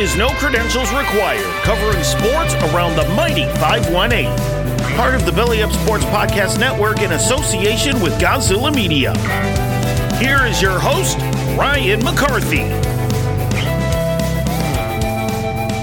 Is No Credentials Required, covering sports around the mighty 518. Part of the Belly Up Sports Podcast Network in association with Godzilla Media. Here is your host, Ryan McCarthy.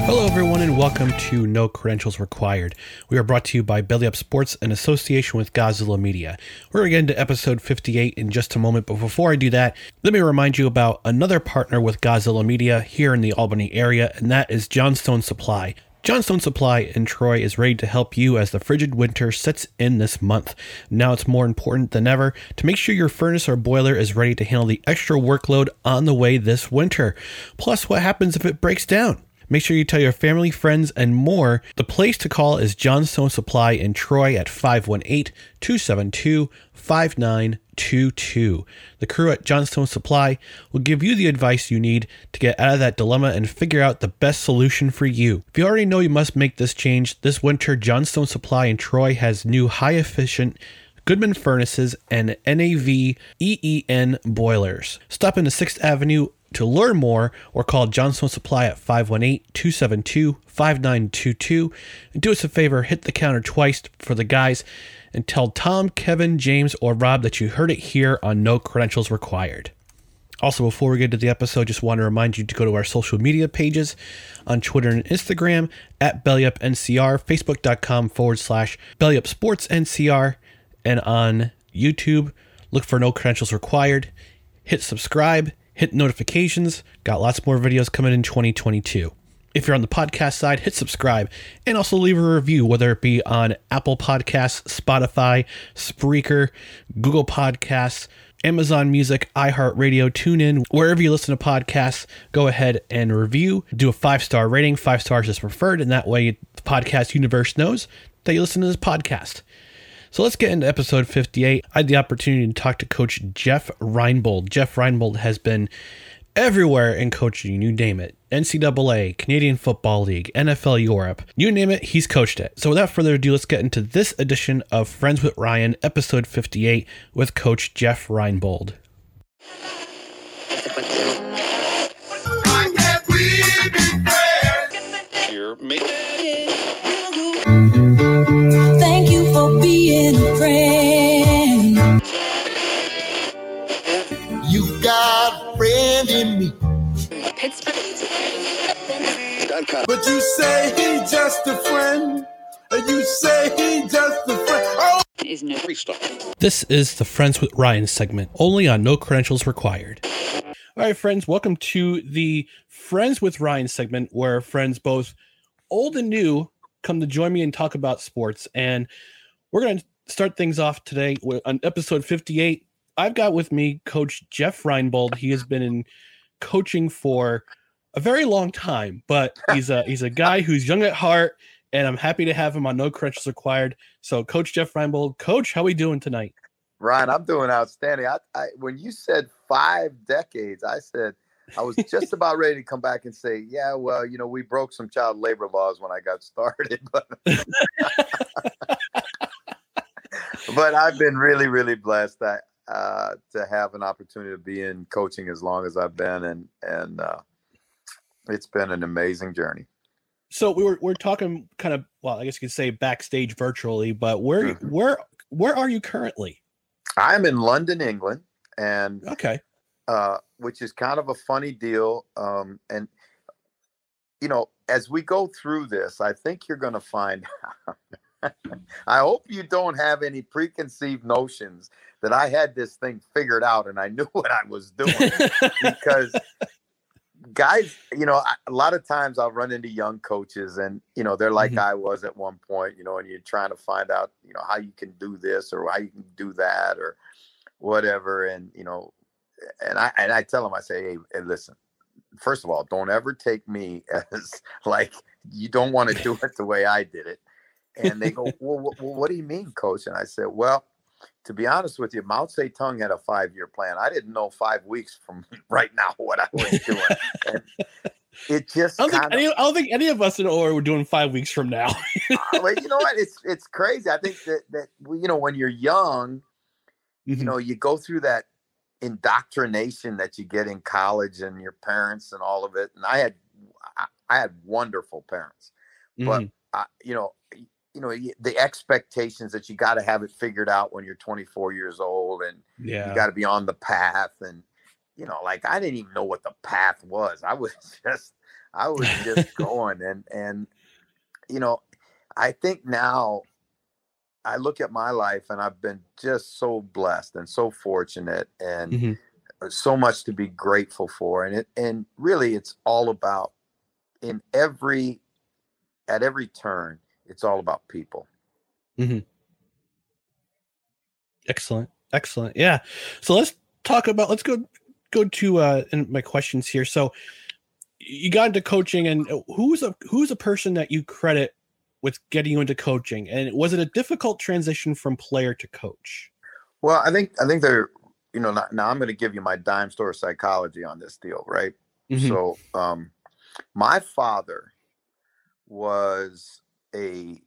Hello, everyone, and welcome to No Credentials Required. We are brought to you by Belly Up Sports in association with Godzilla Media. We're going to get into episode 58 in just a moment, but before I do that, let me remind you about another partner with Godzilla Media here in the Albany area, and that is Johnstone Supply. Johnstone Supply in Troy is ready to help you as the frigid winter sets in this month. Now it's more important than ever to make sure your furnace or boiler is ready to handle the extra workload on the way this winter. Plus, what happens if it breaks down? Make sure you tell your family, friends, and more. The place to call is Johnstone Supply in Troy at 518 272 5922. The crew at Johnstone Supply will give you the advice you need to get out of that dilemma and figure out the best solution for you. If you already know you must make this change, this winter Johnstone Supply in Troy has new high efficient Goodman furnaces and NAV EEN boilers. Stop into 6th Avenue to learn more or call Johnstone Supply at 518-272-5922 and do us a favor hit the counter twice for the guys and tell Tom, Kevin, James or Rob that you heard it here on No Credentials Required. Also, before we get to the episode, just want to remind you to go to our social media pages on Twitter and Instagram at BellyUpNCR, Facebook.com forward slash BellyUpSportsNCR, and on YouTube, look for No Credentials Required. Hit subscribe, hit notifications. Got lots more videos coming in 2022. If you're on the podcast side, hit subscribe and also leave a review, whether it be on Apple Podcasts, Spotify, Spreaker, Google Podcasts, Amazon Music, iHeartRadio, TuneIn, wherever you listen to podcasts, go ahead and review. Do a five star rating. Five stars is preferred, and that way the podcast universe knows that you listen to this podcast. So let's get into episode 58. I had the opportunity to talk to Coach Jeff Reinbold. Jeff Reinbold has been everywhere in coaching, you name it. NCAA, Canadian Football League, NFL Europe, you name it, he's coached it. So without further ado, let's get into this edition of Friends with Ryan, episode 58, with Coach Jeff Reinbold. Thank you say he just a friend. And you say he just a friend. Oh! is no restart. This is the Friends with Ryan segment, only on No Credentials Required. All right, friends, welcome to the Friends with Ryan segment where friends both old and new come to join me and talk about sports. And we're going to start things off today with on episode 58. I've got with me Coach Jeff Reinbold. He has been in coaching for a very long time, but he's a he's a guy who's young at heart, and I'm happy to have him on No Credentials Required. So, Coach Jeff Reinbold, Coach, how we doing tonight? Ryan, I'm doing outstanding. I, I when you said five decades, I said I was just about ready to come back and say, yeah, well, you know, we broke some child labor laws when I got started, but but I've been really, really blessed that uh, to have an opportunity to be in coaching as long as I've been, and and uh, it's been an amazing journey. So we were we're talking kind of well, I guess you could say backstage virtually, but where Mhm. where where are you currently? I'm in London, England, and Okay. uh, which is kind of a funny deal. Um, and you know, as we go through this, I think you're going to find. I hope you don't have any preconceived notions that I had this thing figured out and I knew what I was doing because guys, you know, a lot of times I'll run into young coaches and, you know, they're like Mhm. I was at one point, you know, and you're trying to find out, you know, how you can do this or how you can do that or whatever. And, you know, and I, and I tell them, I say, Hey, hey listen, first of all, don't ever take me as like, you don't want to do it the way I did it. And they go, well, what, what do you mean, coach? And I said, well, to be honest with you, Mao Zedong had a five-year plan. I didn't know five weeks from right now what I was doing. and it just I don't, think kind of, any, I don't think any of us in what we're doing five weeks from now. uh, well, you know what? It's it's crazy. I think that that you know when you're young, you Mhm. know, you go through that indoctrination that you get in college and your parents and all of it. And I had I, I had wonderful parents, but Mhm. I, you know, you know the expectations that you got to have it figured out when you're 24 years old and Yeah. you got to be on the path and you know like i didn't even know what the path was i was just i was just going and and you know i think now i look at my life and i've been just so blessed and so fortunate and Mhm. so much to be grateful for and it and really it's all about in every at every turn it's all about people Mm-hmm. Excellent. Excellent. Yeah. So let's talk about let's go go to uh in my questions here. So you got into coaching and uh, who's a who's a person that you credit with getting you into coaching? And was it a difficult transition from player to coach? Well, I think I think they're you know now, now I'm going to give you my dime store psychology on this deal, right? Mhm. So, um, my father was a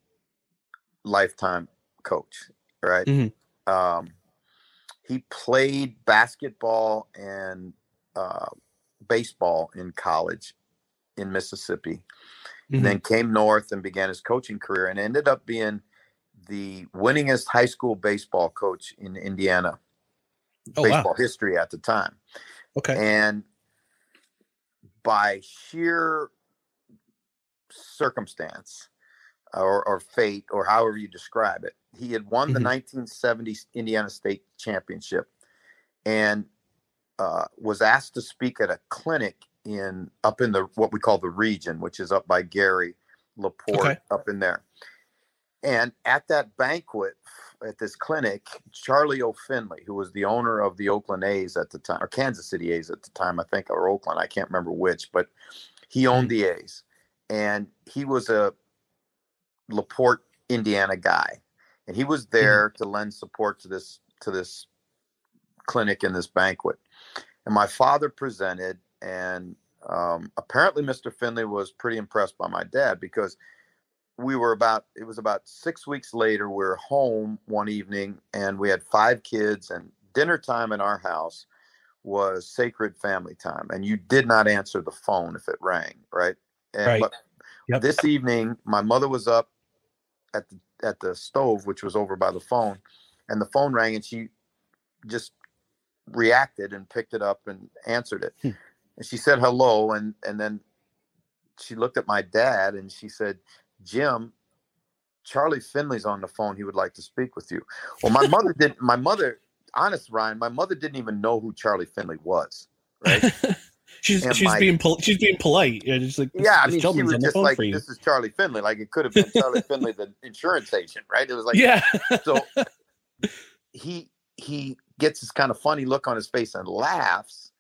lifetime coach, right? Mhm. Um, he played basketball and uh, baseball in college in Mississippi, and then came north and began his coaching career, and ended up being the winningest high school baseball coach in Indiana Oh, wow. baseball history at the time. Okay. And by sheer circumstance or, or fate, or however you describe it, he had won the Mhm. 1970 Indiana State Championship and uh, was asked to speak at a clinic in up in the what we call the region, which is up by Gary Laporte, Okay. up in there. And at that banquet at this clinic, Charlie O. Finley, who was the owner of the Oakland A's at the time, or Kansas City A's at the time, I think, or Oakland, I can't remember which, but he owned the A's. And he was a Laporte, Indiana guy. And he was there to lend support to this to this clinic and this banquet. And my father presented, and um, apparently Mr. Finley was pretty impressed by my dad because we were about it was about six weeks later we were home one evening and we had five kids and dinner time in our house was sacred family time and you did not answer the phone if it rang right and Right. Yep. this evening my mother was up at the at the stove which was over by the phone and the phone rang and she just reacted and picked it up and answered it Hmm. and she said hello and and then she looked at my dad and she said jim Charlie Finley's on the phone. He would like to speak with you. Well, my mother didn't. My mother, honest Ryan, my mother didn't even know who Charlie Finley was. Right? she's And she's being pol- she's being polite. Yeah, just like this, yeah, I mean, she was just like, "This is Charlie Finley." Like it could have been Charlie Finley, the insurance agent, right? It was like, yeah, so he he gets this kind of funny look on his face and laughs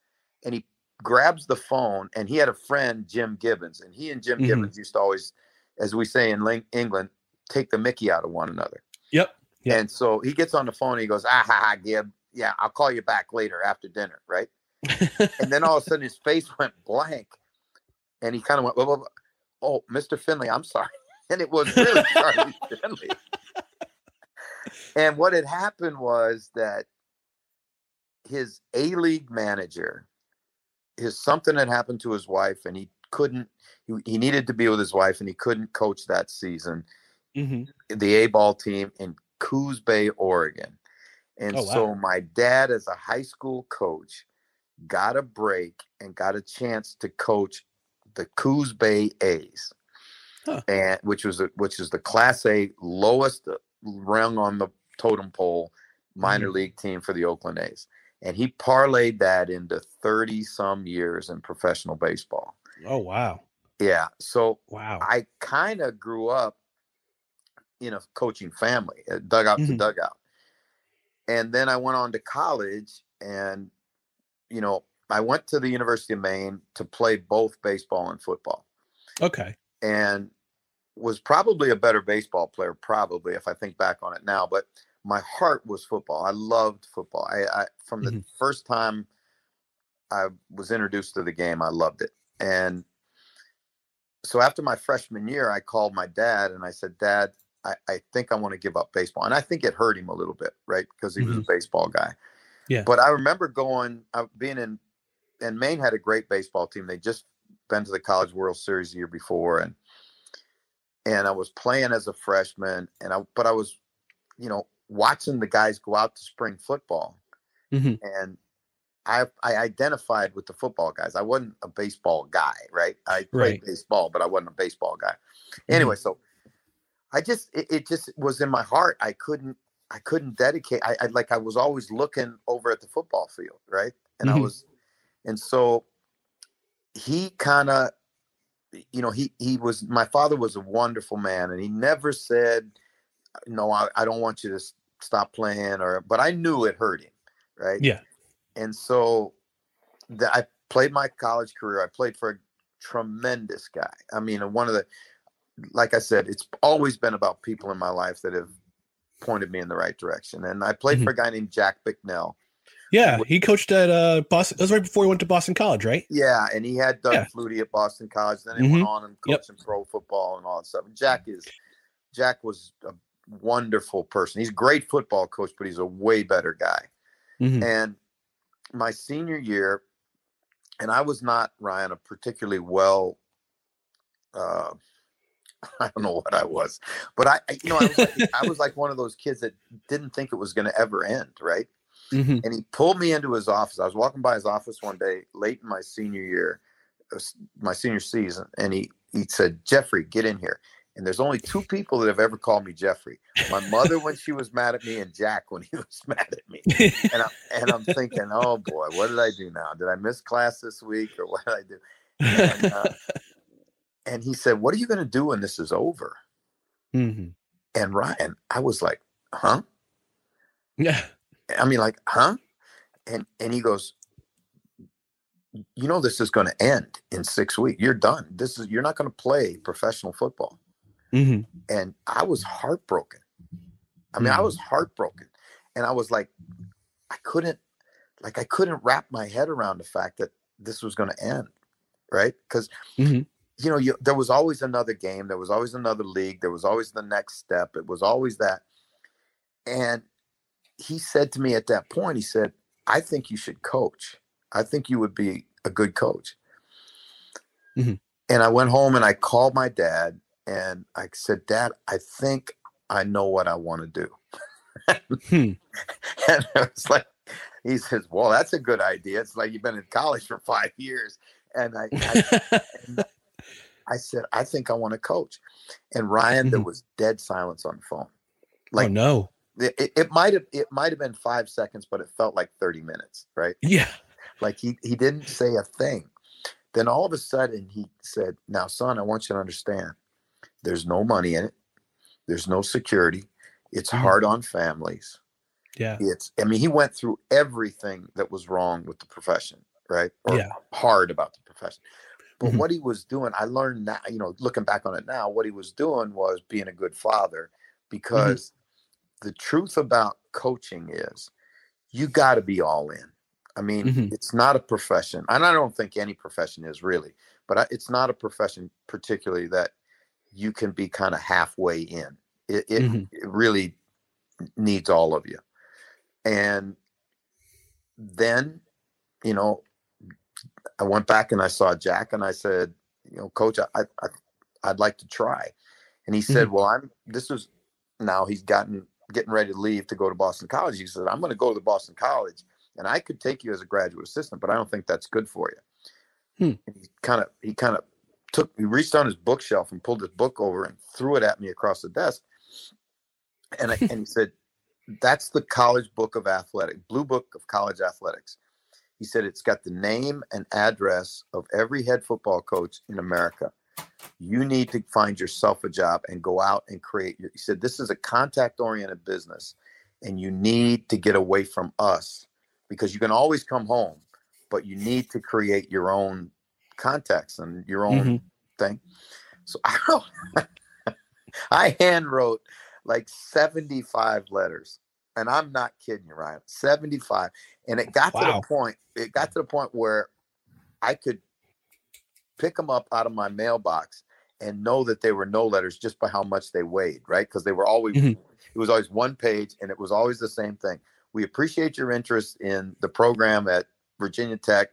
and he grabs the phone and he had a friend jim gibbons and he and jim Mhm. gibbons used to always as we say in Ling- england take the mickey out of one another yep. Yep. and so he gets on the phone and he goes ah ha, ha gib yeah i'll call you back later after dinner right and then all of a sudden his face went blank and he kind of went "Blah, blah, blah." oh mr finley i'm sorry and it was really charlie finley and what had happened was that his A League manager, his something had happened to his wife, and he couldn't. He, he needed to be with his wife, and he couldn't coach that season. hmm The A ball team in Coos Bay, Oregon, and Oh, wow. so my dad, as a high school coach, got a break and got a chance to coach the Coos Bay A's, Huh. and which was which is the Class A lowest uh, rung on the totem pole minor Mhm. league team for the Oakland A's, and he parlayed that into thirty some years in professional baseball. Oh wow, Yeah, so wow. I kind of grew up in a coaching family, uh, dugout to Mhm. dugout. And then I went on to college and, you know, I went to the University of Maine to play both baseball and football Okay. and was probably a better baseball player, probably if I think back on it now. But my heart was football. I loved football. I, I from the Mhm. first time I was introduced to the game, I loved it. And so after my freshman year, I called my dad and I said, Dad, I, I think I want to give up baseball. And I think it hurt him a little bit, right? Because he was a baseball guy. Yeah. But I remember going, uh, being in, and Maine had a great baseball team. They just been to the College World Series the year before, and and I was playing as a freshman, and I but I was, you know, watching the guys go out to spring football, Mhm. and I I identified with the football guys. I wasn't a baseball guy, right? I played Right. baseball, but I wasn't a baseball guy. Anyway, so I just it, it just was in my heart. I couldn't I couldn't dedicate. I, I like I was always looking over at the football field, right? And I Mhm. was, and so he kind of, you know, he he was my father was a wonderful man, and he never said, "No, I, I don't want you to stop playing," or but I knew it hurt him, right? Yeah. And so, the, I played my college career. I played for a tremendous guy. I mean, one of the, like I said, it's always been about people in my life that have pointed me in the right direction. And I played Mm-hmm. for a guy named Jack Bicknell. Yeah, he coached at uh Boston. That was right before he went to Boston College, right? Yeah, and he had Doug Yeah. Flutie at Boston College. Then he went Mhm. on and Yep. coached in pro football and all that stuff. And Jack is Jack was a wonderful person. He's a great football coach, but he's a way better guy. Mhm. And my senior year, and I was not Ryan a particularly well. Uh, I don't know what I was, but I, I- you know, I was, like, I was like one of those kids that didn't think it was going to ever end, right? Mhm. And he pulled me into his office. I was walking by his office one day, late in my senior year, uh, my senior season, and he he said, "Jeffrey, get in here." And there's only two people that have ever called me Jeffrey: my mother when she was mad at me, and Jack when he was mad at me. And, I, and I'm thinking, oh boy, what did I do now? Did I miss class this week, or what did I do? And, uh, and he said, "What are you going to do when this is over?" Mhm. And Ryan, I was like, "Huh?" Yeah. I mean, like, huh? And and he goes, you know, this is going to end in six weeks. You're done. This is you're not going to play professional football. Mhm. And I was heartbroken. I mean, I was heartbroken, and I was like, I couldn't, like, I couldn't wrap my head around the fact that this was going to end, right? Because Mhm. You know, you, there was always another game. There was always another league. There was always the next step. It was always that. And he said to me at that point, he said, I think you should coach. I think you would be a good coach. Mhm. And I went home and I called my dad and I said, Dad, I think I know what I want to do. Hmm. And I was like, he says, Well, that's a good idea. It's like you've been in college for five years. And I, I, and I said, I think I want to coach. And Ryan, there was dead silence on the phone. oh no. It, it, might have it might have been five seconds, but it felt like 30 minutes, right? Yeah. Like he he didn't say a thing. Then all of a sudden he said, Now, son, I want you to understand there's no money in it, there's no security, it's Mhm. hard on families. Yeah. It's I mean, he went through everything that was wrong with the profession, right? Or Yeah. hard about the profession. But Mhm. what he was doing, I learned now, you know, looking back on it now, what he was doing was being a good father because the truth about coaching is you got to be all in. I mean, Mhm. it's not a profession, and I don't think any profession is really, but I, it's not a profession particularly that you can be kind of halfway in. It, it, Mhm. it really needs all of you. And then, you know, I went back and I saw Jack and I said, you know, coach, I, I, I'd like to try. And he said, well, I'm, this was now he's gotten, getting ready to leave to go to Boston College. He said, I'm going to go to the Boston College and I could take you as a graduate assistant, but I don't think that's good for you. Hmm. He kind of, he kind of took, he reached on his bookshelf and pulled his book over and threw it at me across the desk. And I, and he said, that's the college book of athletic, blue book of college athletics. He said it's got the name and address of every head football coach in America. You need to find yourself a job and go out and create your. He said this is a contact oriented business, and you need to get away from us because you can always come home, but you need to create your own contacts and your own Mhm. thing. So I wrote, I hand wrote like 75 letters. And I'm not kidding you, Ryan. 75. And it got to the point, it got to the point where I could pick them up out of my mailbox and know that they were no letters just by how much they weighed, right? Because they were always Mhm. it was always one page and it was always the same thing. We appreciate your interest in the program at Virginia Tech.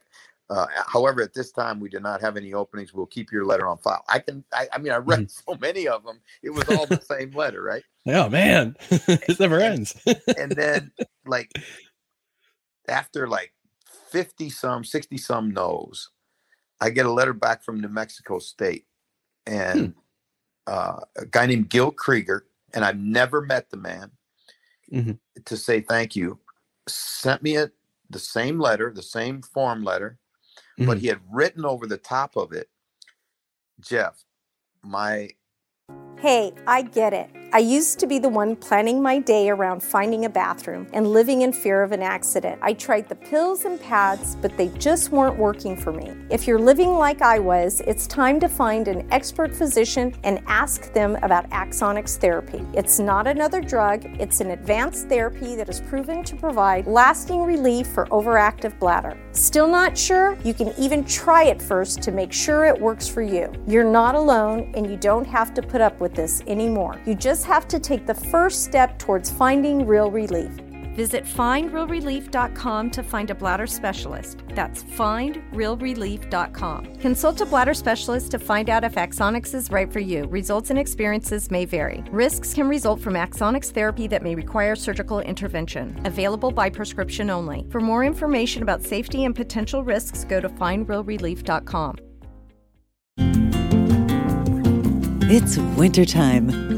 Uh, however, at this time we did not have any openings. We'll keep your letter on file. I can. I, I mean, I read so many of them. It was all the same letter, right? Oh man. this never ends. and then like after like 50 some 60 some no's i get a letter back from new mexico state and uh, a guy named gil krueger and i've never met the man Mhm. to say thank you sent me a, the same letter the same form letter but Mhm. he had written over the top of it jeff my Hey, I get it. I used to be the one planning my day around finding a bathroom and living in fear of an accident. I tried the pills and pads, but they just weren't working for me. If you're living like I was, it's time to find an expert physician and ask them about Axonics therapy. It's not another drug, it's an advanced therapy that is proven to provide lasting relief for overactive bladder. Still not sure? You can even try it first to make sure it works for you. You're not alone and you don't have to put up with this anymore. You just have to take the first step towards finding real relief. Visit findrealrelief.com to find a bladder specialist. That's findrealrelief.com. Consult a bladder specialist to find out if Axonics is right for you. Results and experiences may vary. Risks can result from Axonics therapy that may require surgical intervention. Available by prescription only. For more information about safety and potential risks, go to findrealrelief.com. It's wintertime.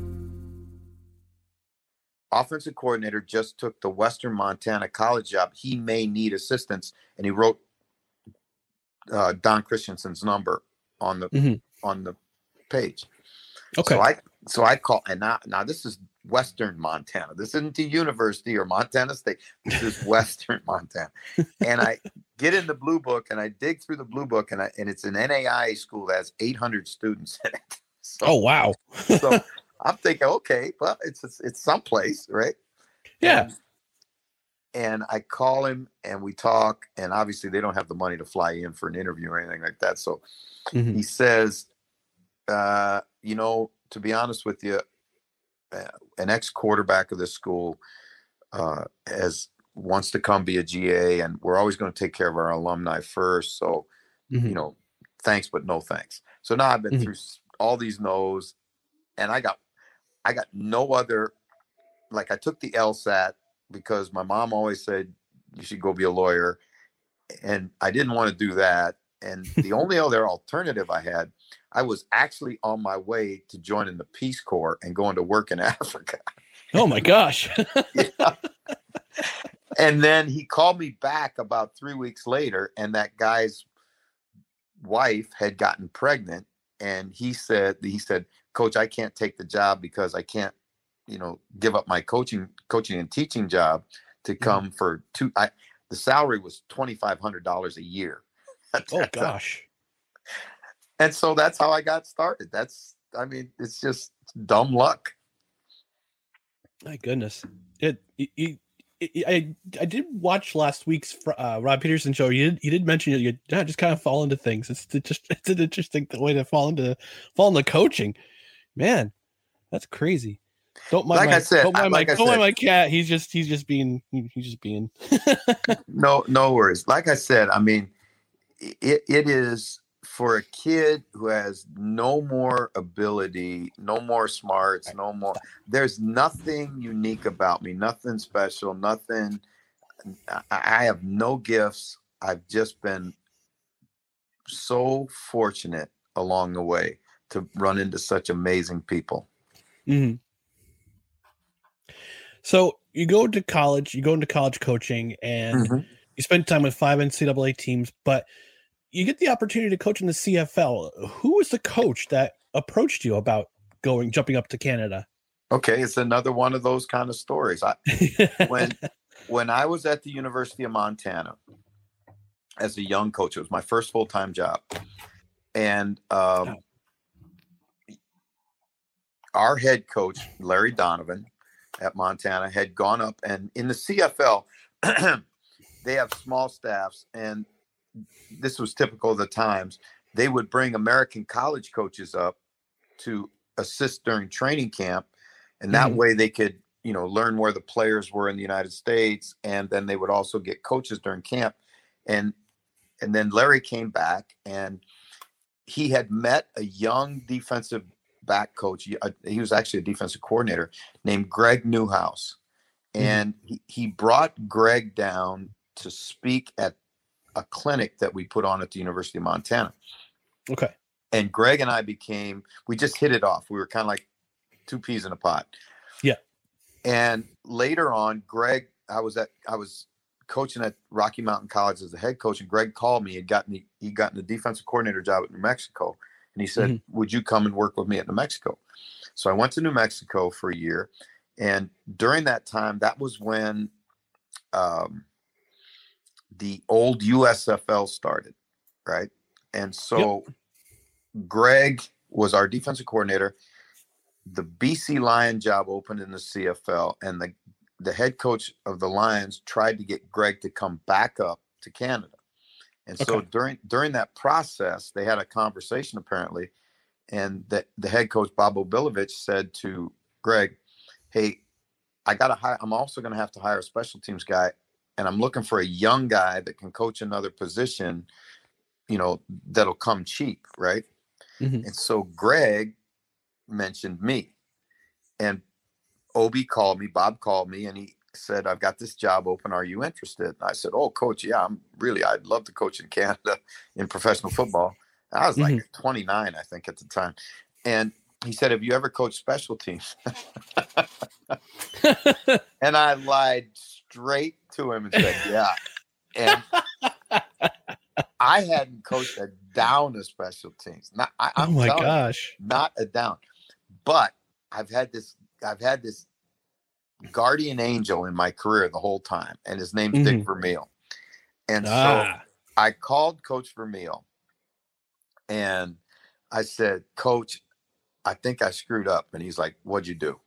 Offensive coordinator just took the Western Montana college job. He may need assistance, and he wrote uh, Don Christensen's number on the Mhm. on the page. Okay. So I so I call and now now this is Western Montana. This isn't the university or Montana State. This is Western Montana. And I get in the blue book and I dig through the blue book and I and it's an NAIA school that has 800 students in it. So, oh wow. so I'm thinking, okay, well, it's it's, it's someplace, right? Yeah. And, and I call him and we talk, and obviously they don't have the money to fly in for an interview or anything like that. So Mhm. he says, uh, you know, to be honest with you, uh, an ex quarterback of this school uh, has wants to come be a GA, and we're always going to take care of our alumni first. So, Mhm. you know, thanks but no thanks. So now I've been Mhm. through all these no's, and I got I got no other. Like I took the LSAT because my mom always said you should go be a lawyer, and I didn't want to do that. And the only other alternative I had, I was actually on my way to joining the Peace Corps and going to work in Africa. Oh my gosh. And then he called me back about three weeks later, and that guy's wife had gotten pregnant. And he said, he said, Coach, I can't take the job because I can't, you know, give up my coaching, coaching and teaching job to come for two. I the salary was twenty five hundred dollars a year. Oh gosh. And so that's how I got started. That's, I mean, it's just dumb luck. My goodness. It, it, it, I I did watch last week's uh, Rob Peterson show. You did you did mention you yeah, just kind of fall into things. It's it's just it's an interesting way to fall into fall into coaching. Man, that's crazy. Don't mind Like my, I said, don't mind, like my, I don't mind my cat. He's just he's just being he's just being. no no worries like i said i mean it, it is for a kid who has no more ability no more smarts no more there's nothing unique about me nothing special nothing I have no gifts i've just been so fortunate along the way to run into such amazing people Mhm. So you go to college, you go into college coaching, and Mhm. you spend time with five NCAA teams, but you get the opportunity to coach in the CFL. Who was the coach that approached you about going jumping up to Canada? Okay, it's another one of those kind of stories. I, when when I was at the University of Montana as a young coach, it was my first full time job, and um, our head coach Larry Donovan at Montana had gone up, and in the CFL, they have small staffs, and this was typical of the times. They would bring American college coaches up to assist during training camp and that Mhm. way they could you know learn where the players were in the united states and then they would also get coaches during camp and and then larry came back and he had met a young defensive back coach he, uh, he was actually a defensive coordinator named greg newhouse and he, he brought greg down to speak at a clinic that we put on at the university of montana Okay. and Greg and I became we just hit it off. We were kind of like two peas in a pot. Yeah. And later on, Greg, I was at I was coaching at Rocky Mountain College as the head coach, and Greg called me. He got me he gotten the defensive coordinator job at New Mexico, and he said, Mhm. "Would you come and work with me at New Mexico?" So I went to New Mexico for a year, and during that time, that was when um, the old USFL started, right? And so Greg was our defensive coordinator. The BC Lion job opened in the CFL, and the the head coach of the Lions tried to get Greg to come back up to Canada. And so during during that process, they had a conversation apparently, and the the head coach Bob O'Billovich said to Greg, "Hey, I got to hire. I'm also going to have to hire a special teams guy, and I'm looking for a young guy that can coach another position. You know, that'll come cheap, right?" Mhm. And so Greg mentioned me, and Obi called me. Bob called me, and he said, "I've got this job open. Are you interested?" And I said, "Oh, coach, yeah, I'm really. I'd love to coach in Canada in professional football." I was like mm-hmm. 29, I think, at the time, and he said, "Have you ever coached special teams?" and I lied straight to him and said, "Yeah." And I hadn't coached a down of special teams. Not, I, Oh I'm my telling you, gosh. not a down. But I've had this. I've had this guardian angel in my career the whole time, and his name's Dick Mhm. Vermeil. And so Ah. I called Coach Vermeil, and I said, "Coach, I think I screwed up." And he's like, "What'd you do?"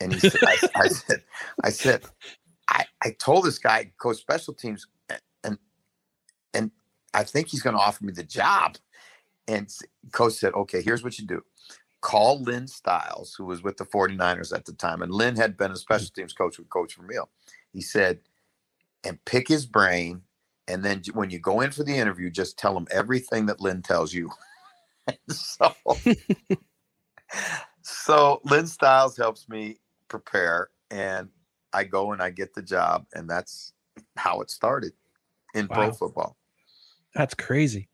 And he said, I, I said, "I said, I, I told this guy coach special teams, and and I think he's going to offer me the job." And coach said, "Okay, here's what you do. Call Lynn Stiles, who was with the 49ers at the time, and Lynn had been a mm-hmm. special teams coach with Coach Vermeil. He said, and pick his brain. And then when you go in for the interview, just tell him everything that Lynn tells you. so, so Lynn Stiles helps me prepare, and I go and I get the job, and that's how it started in wow. pro football. That's crazy.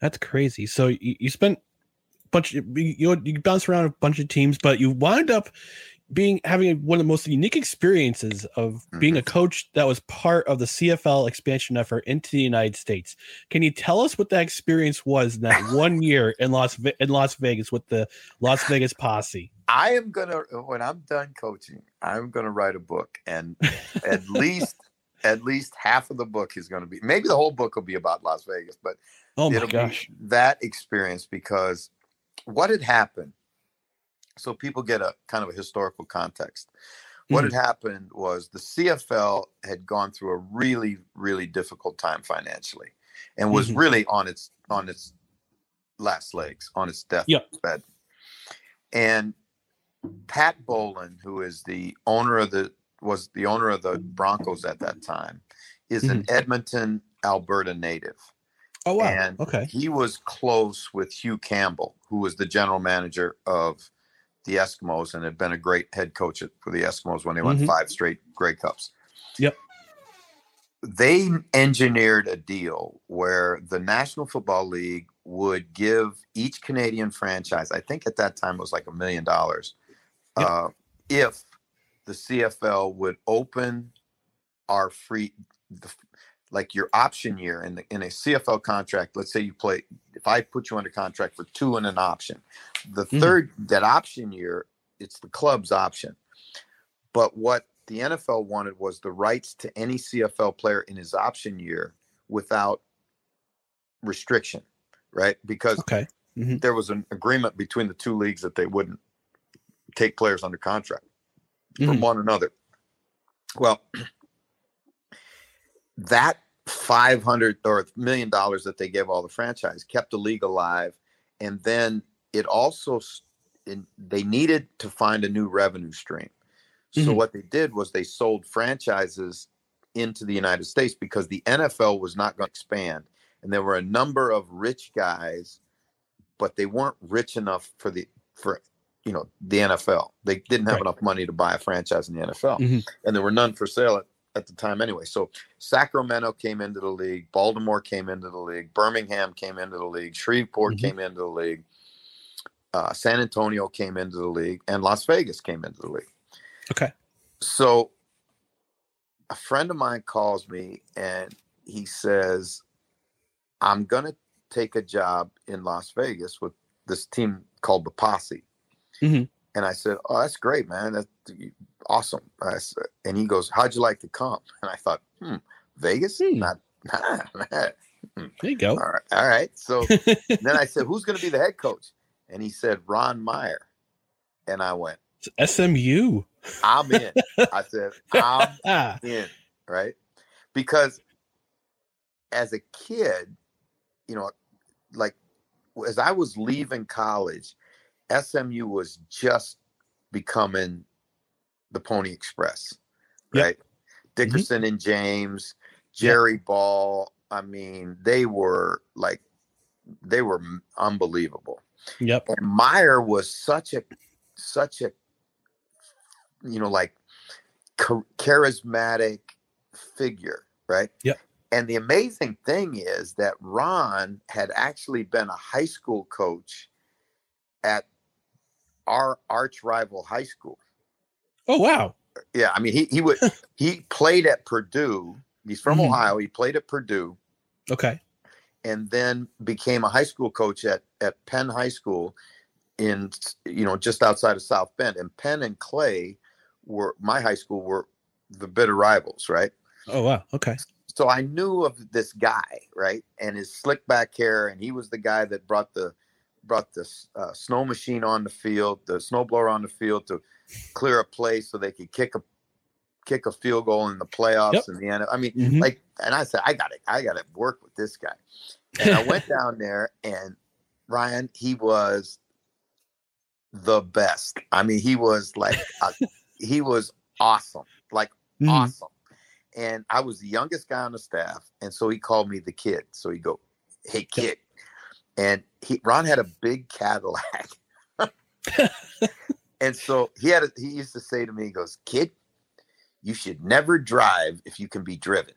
That's crazy. So you, you spent bunch of, you you bounced around a bunch of teams, but you wind up being having one of the most unique experiences of mm-hmm. being a coach that was part of the CFL expansion effort into the United States. Can you tell us what that experience was in that one year in Las in Las Vegas with the Las Vegas posse? I am gonna when I'm done coaching, I'm gonna write a book, and at least at least half of the book is going to be maybe the whole book will be about Las Vegas, but oh my gosh, that experience because what had happened. So people get a kind of a historical context. What mm-hmm. had happened was the CFL had gone through a really, really difficult time financially, and was mm-hmm. really on its on its last legs, on its deathbed. Yep. And Pat Bowlen, who is the owner of the was the owner of the Broncos at that time, is mm-hmm. an Edmonton, Alberta native. Oh wow! And okay, he was close with Hugh Campbell, who was the general manager of the Eskimos and had been a great head coach for the Eskimos when they won mm-hmm. five straight Grey Cups. Yep. They engineered a deal where the National Football League would give each Canadian franchise, I think at that time it was like a million dollars, uh, if the CFL would open our free, the, like your option year in the, in a CFL contract. Let's say you play. If I put you under contract for two and an option, the mm-hmm. third that option year, it's the club's option. But what the NFL wanted was the rights to any CFL player in his option year without restriction, right? Because okay. mm-hmm. there was an agreement between the two leagues that they wouldn't take players under contract mm-hmm. from one another. Well, that 500 or million dollars that they gave all the franchise kept the league alive and then it also they needed to find a new revenue stream so mm-hmm. what they did was they sold franchises into the united states because the nfl was not going to expand and there were a number of rich guys but they weren't rich enough for the for you know the nfl they didn't have right. enough money to buy a franchise in the nfl mm-hmm. and there were none for sale at at the time anyway. So Sacramento came into the league, Baltimore came into the league, Birmingham came into the league, Shreveport mm-hmm. came into the league, uh, San Antonio came into the league, and Las Vegas came into the league. Okay. So a friend of mine calls me and he says, I'm going to take a job in Las Vegas with this team called the Posse. Mm-hmm. And I said, "Oh, that's great, man. That's awesome." Said, and he goes, "How'd you like to come?" And I thought, "Hmm, Vegas? Hmm. Not, nah, There you go. All right, all right. So then I said, "Who's going to be the head coach?" And he said, "Ron Meyer." And I went, "SMU." I'm in. I said, "I'm in." Right? Because as a kid, you know, like as I was leaving college SMU was just becoming the Pony Express, right? Yep. Mm-hmm. Dickerson mm-hmm. and James, Jerry yep. Ball. I mean, they were like, they were unbelievable. Yep. And Meyer was such a, such a, you know, like charismatic figure, right? Yep. And the amazing thing is that Ron had actually been a high school coach at our arch rival high school. Oh wow! Yeah, I mean he he would he played at Purdue. He's from mm-hmm. Ohio. He played at Purdue. Okay. And then became a high school coach at at Penn High School, in you know just outside of South Bend. And Penn and Clay were my high school were the bitter rivals, right? Oh wow! Okay. So I knew of this guy, right, and his slick back hair, and he was the guy that brought the brought the uh, snow machine on the field, the snowblower on the field to clear a place so they could kick a kick a field goal in the playoffs yep. in the end. I mean, mm-hmm. like, and I said, I got it, I got to work with this guy. And I went down there, and Ryan, he was the best. I mean, he was like, uh, he was awesome, like Mhm. awesome. And I was the youngest guy on the staff, and so he called me the kid. So he go, "Hey, kid," and he Ron had a big Cadillac, and so he had a, he used to say to me, he goes, "Kid, you should never drive if you can be driven."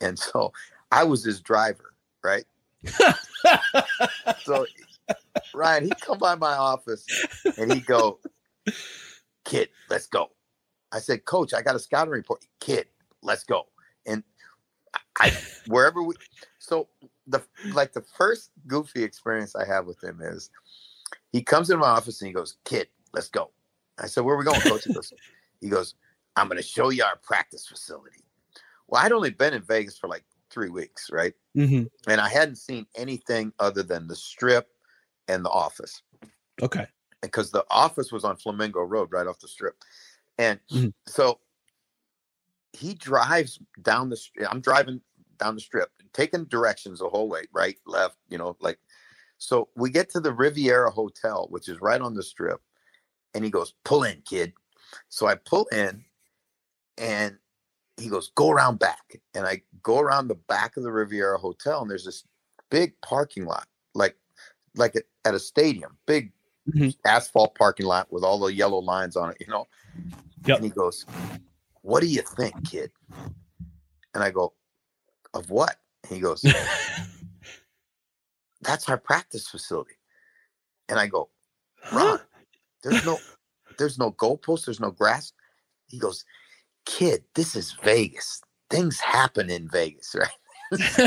And so I was his driver, right? so Ryan, he'd come by my office and he'd go, Kid, let's go. I said, Coach, I got a scouting report. Kid, let's go. And I wherever we so the like the first goofy experience I have with him is he comes in my office and he goes, Kid, let's go. I said, Where are we going, coach? He goes, he goes, I'm gonna show you our practice facility. Well, I'd only been in Vegas for like three weeks, right? hmm And I hadn't seen anything other than the strip and the office Okay. because the office was on Flamingo Road, right off the strip. And Mhm. so he drives down the street. I'm driving down the strip, taking directions the whole way, right, left, you know, like. So we get to the Riviera Hotel, which is right on the strip, and he goes, "Pull in, kid." So I pull in, and he goes, "Go around back," and I go around the back of the Riviera Hotel, and there's this big parking lot, like like at, at a stadium, big Mhm. asphalt parking lot with all the yellow lines on it, you know. Yep. And he goes, "What do you think, kid?" And I go, "Of what?" And he goes, "That's our practice facility." And I go, "Ron, there's no, there's no goalpost, there's no grass." He goes, "Kid, this is Vegas. Things happen in Vegas, right?" so,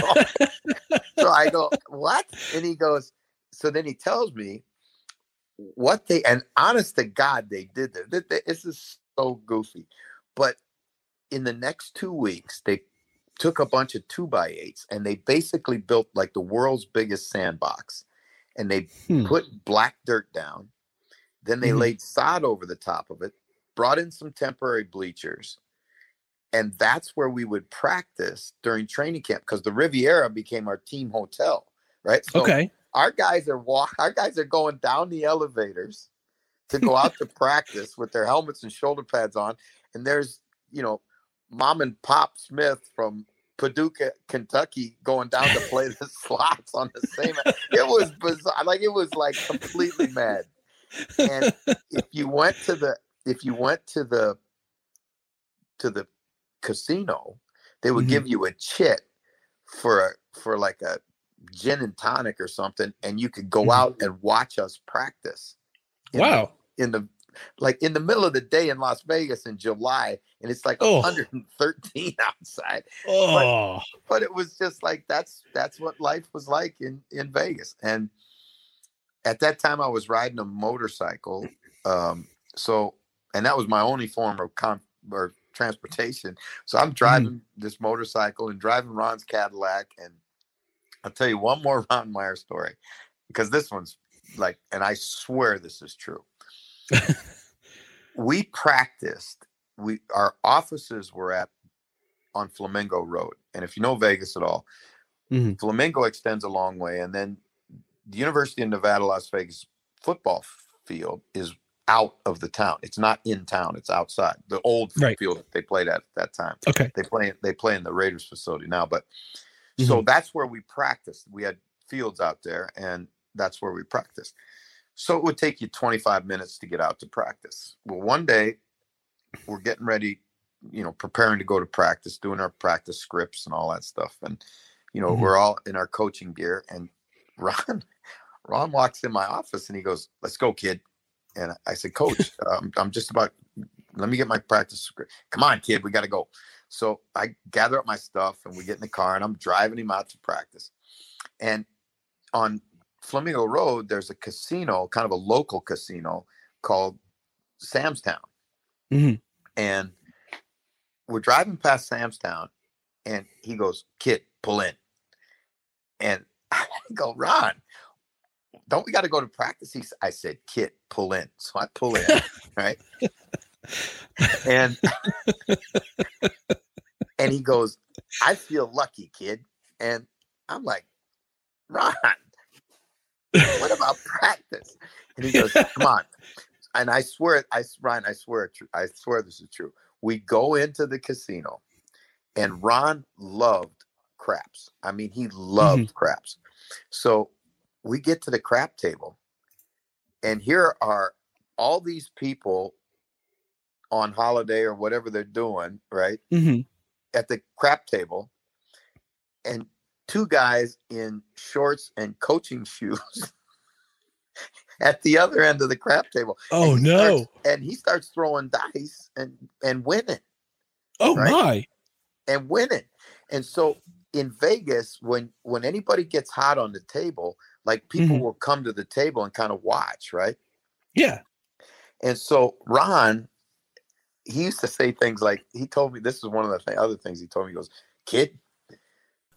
so I go, "What?" And he goes, so then he tells me what they and honest to God they did there. Th- th- This is so goofy, but in the next two weeks they took a bunch of two by eights and they basically built like the world's biggest sandbox, and they Hmm. put black dirt down. Then they Mhm. laid sod over the top of it, brought in some temporary bleachers, and that's where we would practice during training camp because the Riviera became our team hotel, right? So Okay. our guys are walk our guys are going down the elevators to go out to practice with their helmets and shoulder pads on and there's you know mom and pop smith from paducah kentucky going down to play the slots on the same it was bizarre like it was like completely mad and if you went to the if you went to the to the casino they would Mhm. give you a chit for a for like a gin and tonic or something and you could go Mhm. out and watch us practice in the- Wow. in the like in the middle of the day in las vegas in july and it's like Oh. 113 outside Oh. but it was just like that's that's what life was like in in Vegas. And at that time, I was riding a motorcycle. Um, so, and that was my only form of con or transportation. So I'm driving this motorcycle and driving Ron's Cadillac. And I'll tell you one more Ron Meyer story because this one's like, and I swear this is true. We practiced. We our offices were at on Flamingo Road. And if you know Vegas at all, Mhm. Flamingo extends a long way. And then the University of Nevada, Las Vegas football field is out of the town. It's not in town, it's outside. The old Right. field that they played at at that time. Okay. They play they play in the Raiders facility now, but so that's where we practiced. We had fields out there and that's where we practiced. So it would take you 25 minutes to get out to practice. Well, one day we're getting ready, you know, preparing to go to practice, doing our practice scripts and all that stuff. And, you know, Mhm. we're all in our coaching gear. And Ron, Ron walks in my office and he goes, Let's go, kid. And I said, Coach, um, I'm just about, let me get my practice script. Come on, kid, we got to go. So I gather up my stuff and we get in the car and I'm driving him out to practice. And on Flamingo Road, there's a casino, kind of a local casino called Sam's Town. Mhm. And we're driving past Sam's Town and he goes, Kid, pull in. And I go, Ron, don't we got to go to practice? He, I said, Kid, pull in. So I pull in, right? And and he goes, I feel lucky, kid. And I'm like, Ron, what about practice? And he goes, Come on, and I swear, I Ryan, I swear, it I swear this is true. We go into the casino, and Ron loved craps. I mean, he loved craps. So we get to the crap table, and here are all these people on holiday or whatever they're doing, right? Mm-hmm. At the crap table, and two guys in shorts and coaching shoes at the other end of the crap table. Oh, And no. starts- and he starts throwing dice and and winning Oh Right? my. and winning. And so in Vegas, when when anybody gets hot on the table, like people Mhm. will come to the table and kind of watch, right? Yeah. And so Ron, he used to say things like he told me this is one of the th- other things he told me. He goes, "Kid,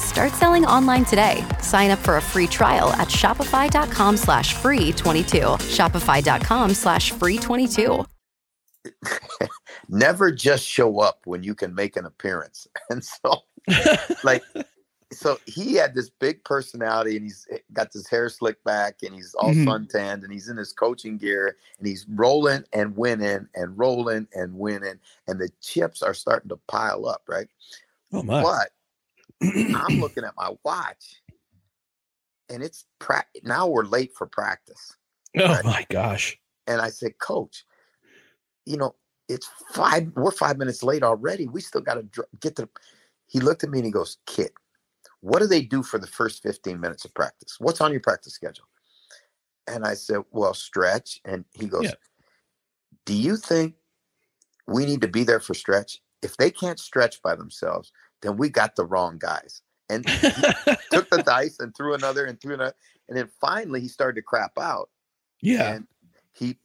Start selling online today. Sign up for a free trial at shopify.com slash free 22. Shopify.com slash free 22. never just show up when you can make an appearance." And so, like, so he had this big personality, and he's got this hair slicked back, and he's all Mhm. suntanned, and he's in his coaching gear, and he's rolling and winning and rolling and winning, and the chips are starting to pile up, right? Oh my. But I'm looking at my watch, and it's pra- now we're late for practice. Oh my gosh. And I said, Coach, you know, it's five, we're five minutes late already. We still got to dr- get to. He looked at me and he goes, Kid, what do they do for the first 15 minutes of practice? What's on your practice schedule? And I said, Well, stretch. And he goes, Yeah. Do you think we need to be there for stretch? If they can't stretch by themselves, then we got the wrong guys. And he took the dice and threw another and threw another. And then finally he started to crap out. Yeah. And he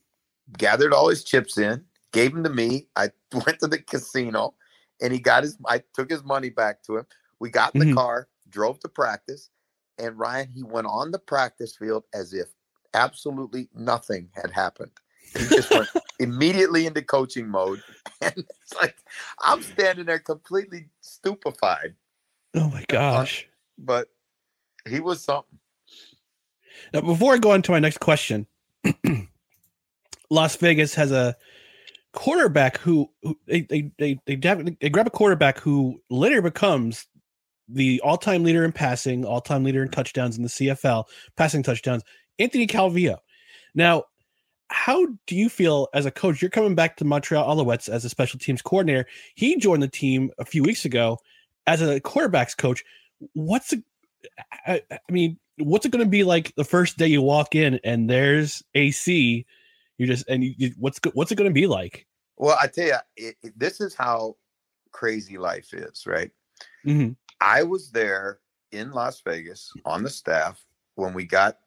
gathered all his chips in, gave them to me. I went to the casino and he got his I took his money back to him. We got in the Mhm. car, drove to practice, and Ryan, he went on the practice field as if absolutely nothing had happened. He just went immediately into coaching mode. And it's like I'm standing there completely stupefied. Oh my uh, uh, gosh. But he was something. Now, before I go on to my next question, Las Vegas has a quarterback who, who they, they they they they grab a quarterback who later becomes the all-time leader in passing, all-time leader in touchdowns in the CFL, passing touchdowns, Anthony Calvillo. Now, how do you feel as a coach? You're coming back to Montreal Alouettes as a special teams coordinator. He joined the team a few weeks ago as a quarterbacks coach. What's a, I, I mean, what's it going to be like the first day you walk in and there's AC? You just and you, you, what's what's it going to be like? Well, I tell you, it, it- this is how crazy life is, right? Mm-hmm. I was there in Las Vegas on the staff when we got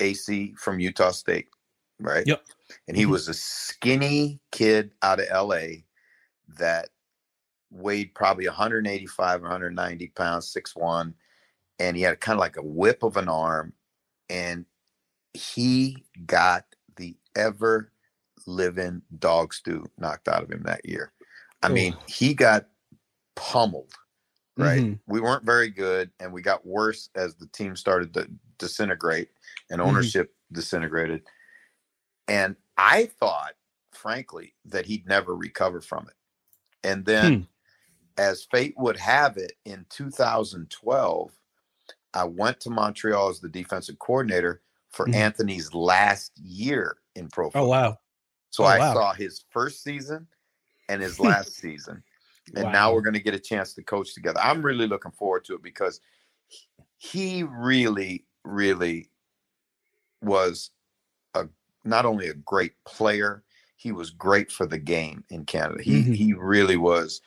AC from Utah State, right? Yep. And he Mhm. was a skinny kid out of LA that weighed probably 185 190 pounds, 6'1. And he had kind of like a whip of an arm. And he got the ever living dog stew knocked out of him that year. I mean, he got pummeled right? Mhm. We weren't very good, and we got worse as the team started to disintegrate and Mhm. ownership disintegrated. And I thought, frankly, that he'd never recover from it. And then, Hmm. as fate would have it, in 2012, I went to Montreal as the defensive coordinator for Mhm. Anthony's last year in pro football. Oh wow. So Oh, I wow. saw his first season and his last season. And now we're going to get a chance to coach together. I'm really looking forward to it because he- really, really was not only a great player, he was great for the game in Canada. He Mhm. he really was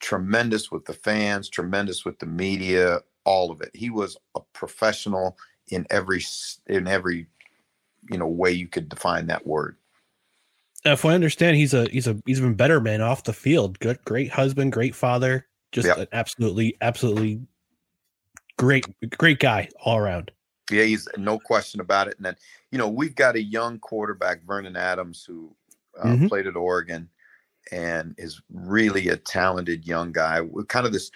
tremendous with the fans, tremendous with the media, all of it. He was a professional in every in every you know way you could define that word. If I understand, he's a he's a he's even better man off the field. Good, great husband, great father. Just Yep. an absolutely, absolutely great, great guy all around. Yeah, he's no question about it. And then, you know, we've got a young quarterback, Vernon Adams, who uh, Mhm. played at Oregon and is really a talented young guy with kind of this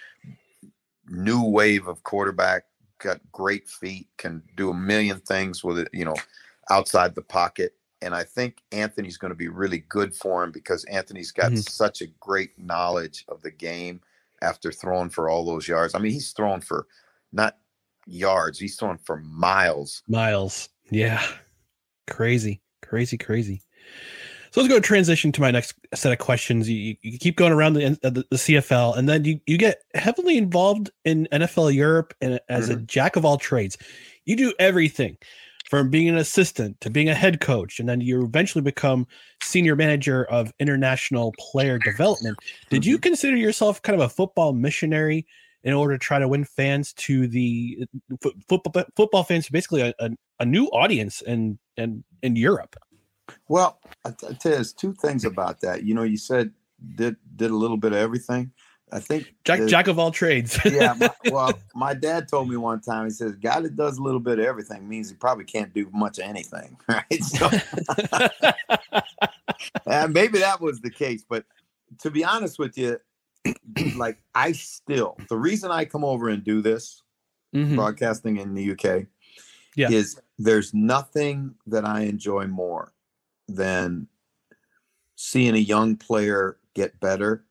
new wave of quarterback, got great feet, can do a million things with it, you know, outside the pocket. And I think Anthony's going to be really good for him because Anthony's got Mhm. such a great knowledge of the game after throwing for all those yards. I mean, he's thrown for not yards, he's throwing for miles. Miles. Yeah. Crazy, crazy, crazy. So let's go transition to my next set of questions. You, you- keep going around the, uh, the, the CFL, and then you, you get heavily involved in NFL Europe and as a mm-hmm. jack of all trades. You do everything from being an assistant to being a head coach, and then you eventually become senior manager of international player development. Did you mm-hmm. consider yourself kind of a football missionary in order to try to win fans to the uh, fo- football football fans, basically a, a, a new audience in in in Europe? Well, I t- I tell you, there's two things about that. You know, you said did did a little bit of everything. I think Jack the- jack of all trades. yeah. My, well, my dad told me one time. He says, "Guy that does a little bit of everything means he probably can't do much of anything." Right? So, and maybe that was the case. But to be honest with you, like I still the reason I come over and do this Mhm. broadcasting in the UK Yeah. is there's nothing that I enjoy more than seeing a young player get better.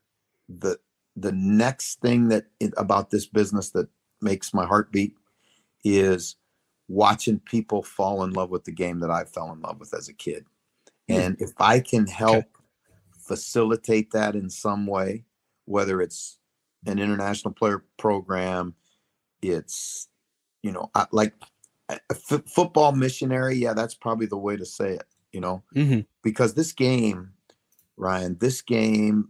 The the next thing that it, about this business that makes my heart beat is watching people fall in love with the game that I fell in love with as a kid. Hmm. And if I can help facilitate that in some way, whether it's an international player program, it's you know, I, like f- football missionary. Yeah, that's probably the way to say it. You know, Mhm. because this game, Ryan, this game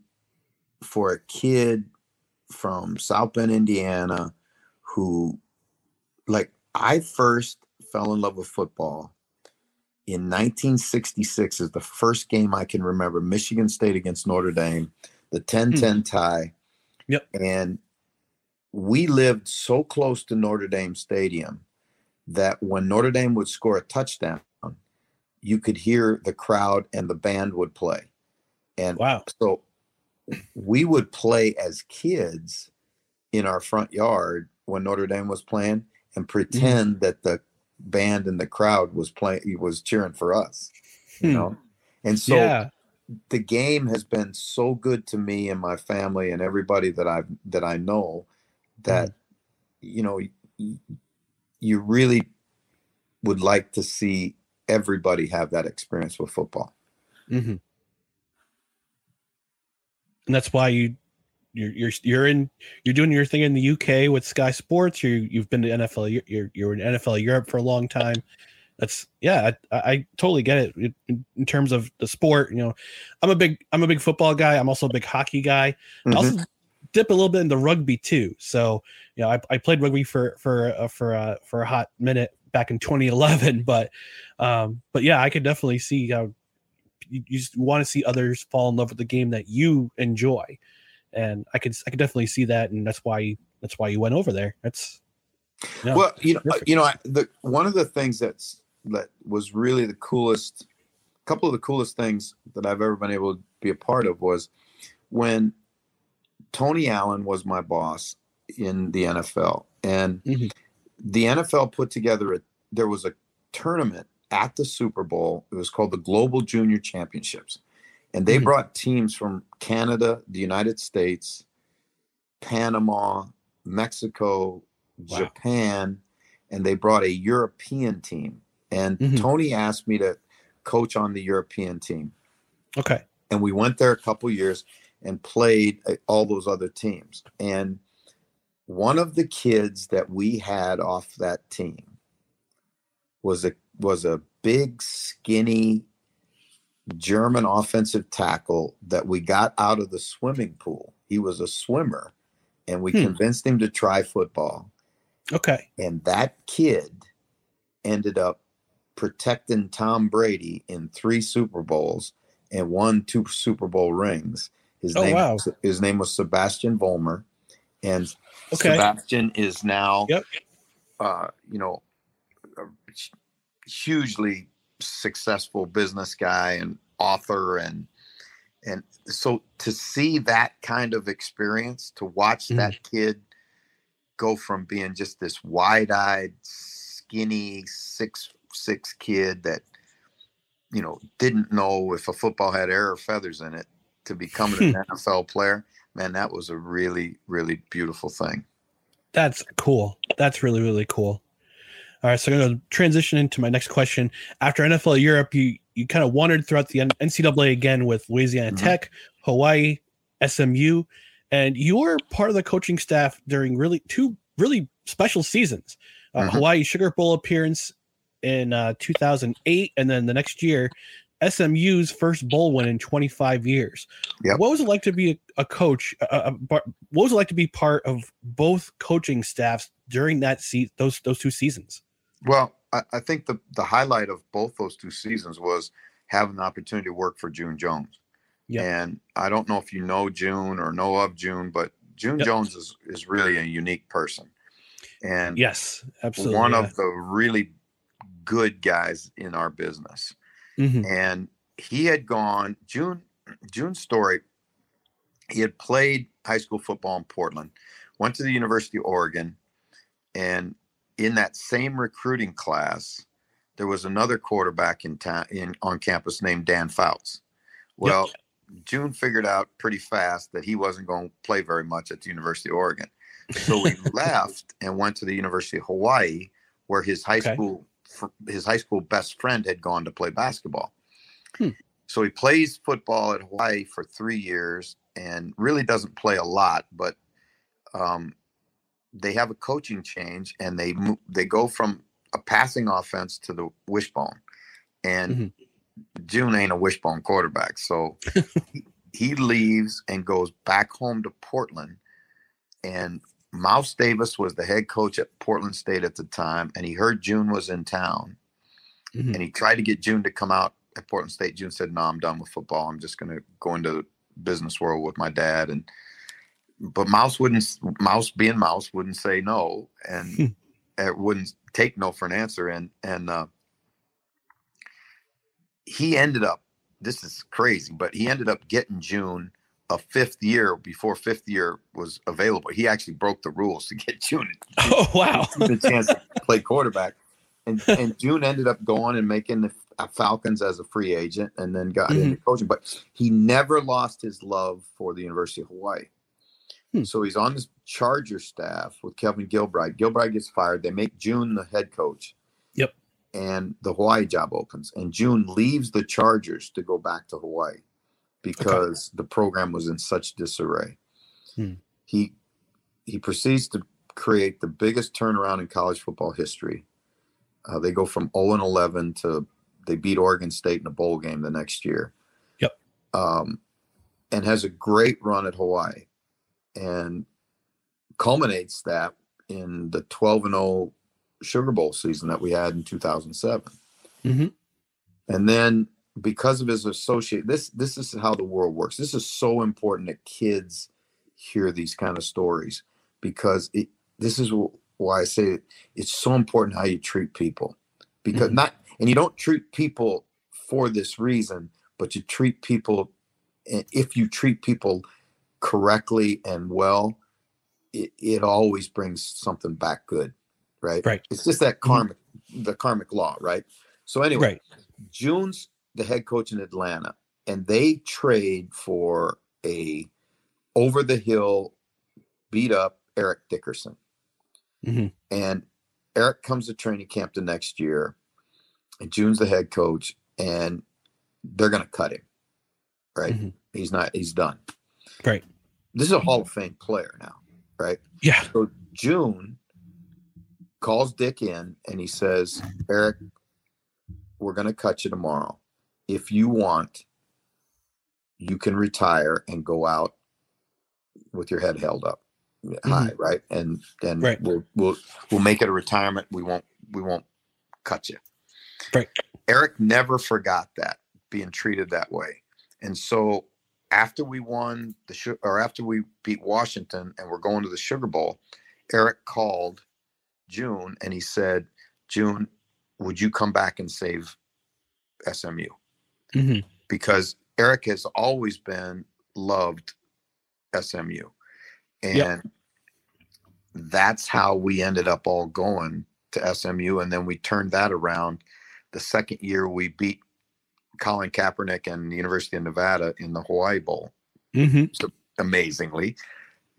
for a kid from South Bend, Indiana, who, like, I first fell in love with football in 1966 is the first game I can remember. Michigan State against Notre Dame, the 10-10 tie. Yep. And we lived so close to Notre Dame Stadium that when Notre Dame would score a touchdown, you could hear the crowd and the band would play. And wow. so we would play as kids in our front yard when Notre Dame was playing and pretend that the band and the crowd was playing was cheering for us. You Hmm. know? And so Yeah. the game has been so good to me and my family and everybody that I've that I know that you know you really would like to see everybody have that experience with football. hmm And that's why you you're you're you're in you're doing your thing in the UK with Sky Sports. You you've been to NFL. You're you're in NFL Europe for a long time. That's yeah. I, I totally get it in, in terms of the sport. You know, I'm a big I'm a big football guy. I'm also a big hockey guy. I also dip a little bit into rugby too. So you know, I, I played rugby for for uh, for uh, for a hot minute back in 2011. But um, but yeah, I could definitely see how you, you just want to see others fall in love with the game that you enjoy, and I could I could definitely see that, and that's why that's why you went over there. That's yeah, well, you know, you know, I, the one of the things that's that was really the coolest, couple of the coolest things that I've ever been able to be a part of was when Tony Allen was my boss in the NFL. And the NFL put together a there was a tournament at the Super Bowl. It was called the Global Junior Championships. And they Mhm. brought teams from Canada, the United States, Panama, Mexico, Japan, and they brought a European team. And Mhm. Tony asked me to coach on the European team. Okay. And we went there a couple years and played uh, all those other teams. And one of the kids that we had off that team was a was a big skinny German offensive tackle that we got out of the swimming pool. He was a swimmer and we Hmm. convinced him to try football. Okay. And that kid ended up protecting Tom Brady in three Super Bowls and won two Super Bowl rings. His Oh, name wow. his name was Sebastian Vollmer. And Okay. Sebastian is now Yep. uh, you know, a hugely successful business guy and author and and so to see that kind of experience to watch that kid go from being just this wide-eyed skinny six six kid that you know didn't know if a football had air or feathers in it to becoming an NFL player man that was a really really beautiful thing That's cool. That's really, really cool. All right, so I'm going to transition into my next question. After NFL Europe, you you kind of wandered throughout the NCAA again with Louisiana Mhm. Tech, Hawaii, SMU, and you were part of the coaching staff during really two really special seasons. Uh, Mhm. Hawaii Sugar Bowl appearance in uh, 2008, and then the next year, SMU's first bowl win in 25 years. Yep. What was it like to be a, a coach? A, a, what was it like to be part of both coaching staffs during that se- those those two seasons? Well, I, I think the the highlight of both those two seasons was having the opportunity to work for June Jones. Yep. And I don't know if you know June or know of June, but June Yep. Jones is is really a unique person. And Yes, absolutely. one yeah. of the really good guys in our business. Mhm. And he had gone June June's story. He had played high school football in Portland, went to the University of Oregon, and in that same recruiting class, there was another quarterback in town in on campus named Dan Fouts. Well, June figured out pretty fast that he wasn't going to play very much at the University of Oregon. So we left and went to the University of Hawaii, where his high Okay. school his high school best friend had gone to play basketball. Hmm. So he plays football at Hawaii for three years and really doesn't play a lot, but um, they have a coaching change and they they go from a passing offense to the wishbone, and Mm-hmm. June ain't a wishbone quarterback, so he leaves and goes back home to Portland, and Mouse Davis was the head coach at Portland State at the time, and he heard June was in town, Mhm. and he tried to get June to come out at Portland State. June said, "No, I'm done with football. I'm just going to go into the business world with my dad." And but Mouse wouldn't. Mouse being Mouse wouldn't say no, and it wouldn't take no for an answer. And and uh, he ended up. This is crazy, but he ended up getting June a fifth year before fifth year was available. He actually broke the rules to get June Oh wow! the chance to play quarterback. And, and June ended up going and making the uh, Falcons as a free agent and then got into coaching. But he never lost his love for the University of Hawaii. So he's on this Charger staff with Kevin Gilbride. Gilbride gets fired. They make June the head coach. Yep. And the Hawaii job opens. And June leaves the Chargers to go back to Hawaii because the program was in such disarray. Hmm. He he proceeds to create the biggest turnaround in college football history. Uh, they go from 0 and 11 to they beat Oregon State in a bowl game the next year. Yep. Um, and has a great run at Hawaii and culminates that in the 12 and 0 Sugar Bowl season that we had in 2007. Mhm. And then because of his associate this this is how the world works. This is so important that kids hear these kind of stories because it this is why I say it, it's so important how you treat people because mm-hmm. not and you don't treat people for this reason, but you treat people and if you treat people correctly and well, it, it always brings something back good, right? Right. It's just that mm-hmm. karmic, the karmic law, right? So anyway, Right. June's the head coach in Atlanta, and they trade for a over the hill, beat up Eric Dickerson. Mhm. And Eric comes to training camp the next year, and June's the head coach, and they're going to cut him. Right? Mhm. He's not. He's done. Right. This is a Hall of Fame player now, right? Yeah. So June calls Dick in, and he says, "Eric, we're going to cut you tomorrow. If you want, you can retire and go out with your head held up uh, high, mm-hmm. right? And then Right. we'll we'll we'll make it a retirement. We won't we won't cut you. Right. Eric never forgot that being treated that way, and so after we won the or after we beat Washington and we're going to the Sugar Bowl, Eric called June and he said, "June, would you come back and save SMU?" Mhm. because Eric has always been loved SMU. And Yep. that's how we ended up all going to SMU. And then we turned that around the second year we beat Colin Kaepernick and the University of Nevada in the Hawaii Bowl. Mhm. So amazingly.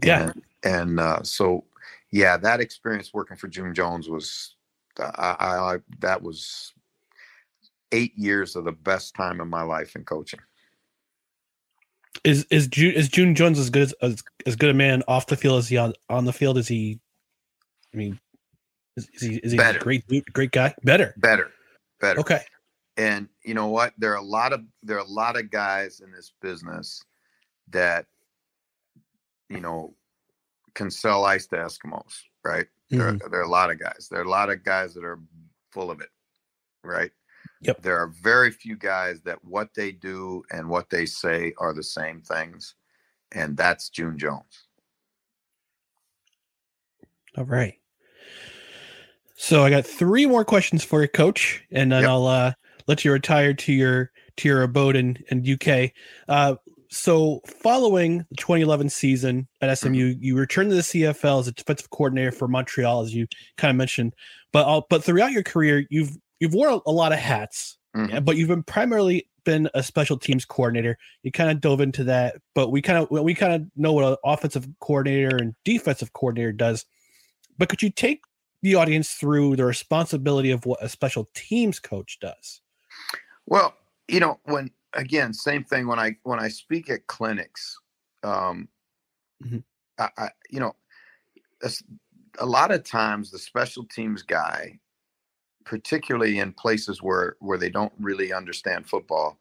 Yeah. And, and uh, so, yeah, that experience working for June Jones was, I, I, I that was eight years of the best time in my life in coaching. Is is June is June Jones as good as, as as good a man off the field as he on on the field? Is he? I mean, is, is he is he Better. a great great guy? Better. Better, better. Okay. And you know what? There are a lot of there are a lot of guys in this business that you know can sell ice to Eskimos, right? There, Mhm. there are a lot of guys. There are a lot of guys that are full of it, right? Yep. There are very few guys that what they do and what they say are the same things, and that's June Jones. All right. So I got three more questions for you, Coach, and then Yep. I'll uh, let you retire to your to your abode in in UK. Uh, so following the 2011 season at SMU, Mm-hmm. you returned to the CFL as a defensive coordinator for Montreal, as you kind of mentioned. But all, but throughout your career, you've you've worn a, lot of hats, Mhm. yeah, but you've been primarily been a special teams coordinator. You kind of dove into that, but we kind of we kind of know what an offensive coordinator and defensive coordinator does. But could you take the audience through the responsibility of what a special teams coach does? Well, you know, when again, same thing when I when I speak at clinics, um, Mhm. I, I you know, a, a lot of times the special teams guy, particularly in places where where they don't really understand football,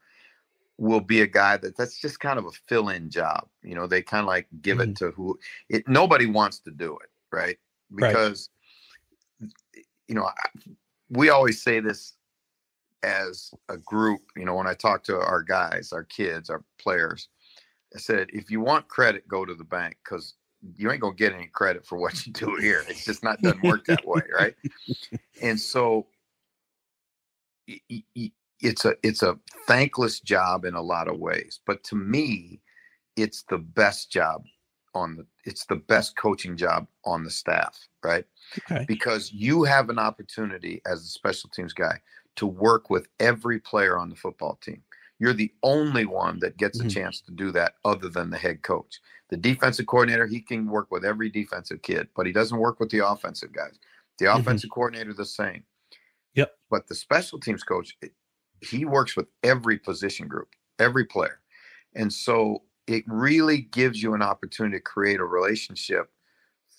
will be a guy that that's just kind of a fill-in job. You know, they kind of like give it mm-hmm. to who it. Nobody wants to do it, right? Right. Because you know, I- we always say this as a group, you know, when I talk to our guys, our kids, our players, I said, if you want credit, go to the bank because you ain't gonna get any credit for what you do here. It's just not doesn't work that way, right? And so it's a it's a thankless job in a lot of ways, but to me, it's the best job on the it's the best coaching job on the staff, right? Okay. because you have an opportunity as a special teams guy to work with every player on the football team. You're the only one that gets a chance to do that other than the head coach. The defensive coordinator, he can work with every defensive kid, but he doesn't work with the offensive guys. The Mhm. offensive coordinator, the same. Yep. But the special teams coach, he works with every position group, every player. And so it really gives you an opportunity to create a relationship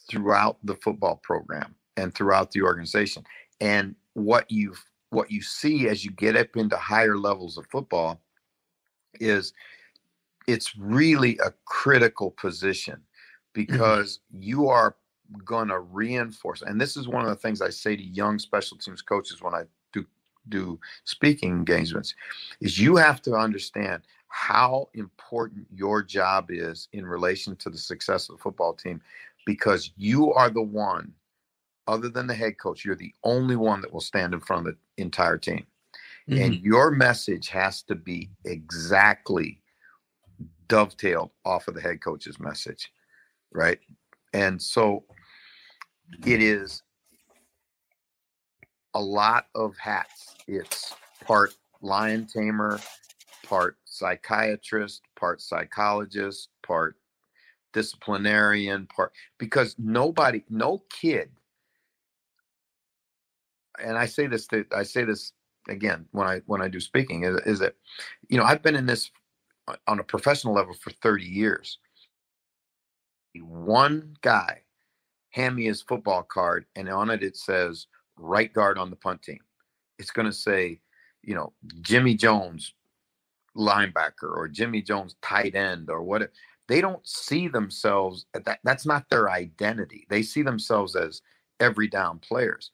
throughout the football program and throughout the organization. And what you what you see as you get up into higher levels of football is it's really a critical position mm-hmm. because you are going to reinforce and this is one of the things I say to young special teams coaches when I do do speaking engagements is you have to understand how important your job is in relation to the success of the football team because you are the one other than the head coach you're the only one that will stand in front of the entire team. And mm-hmm. your message has to be exactly dovetailed off of the head coach's message right? And so it is a lot of hats. It's part lion tamer, part psychiatrist, part psychologist, part disciplinarian, part because nobody, no kid, and I say this to, I say this again when I when I do speaking is, is that you know I've been in this on a professional level for 30 years. One guy hand me his football card and on it it says right guard on the punt team. It's going to say, you know, Jimmy Jones linebacker or Jimmy Jones tight end or what they don't see themselves that that's not their identity. They see themselves as every down players.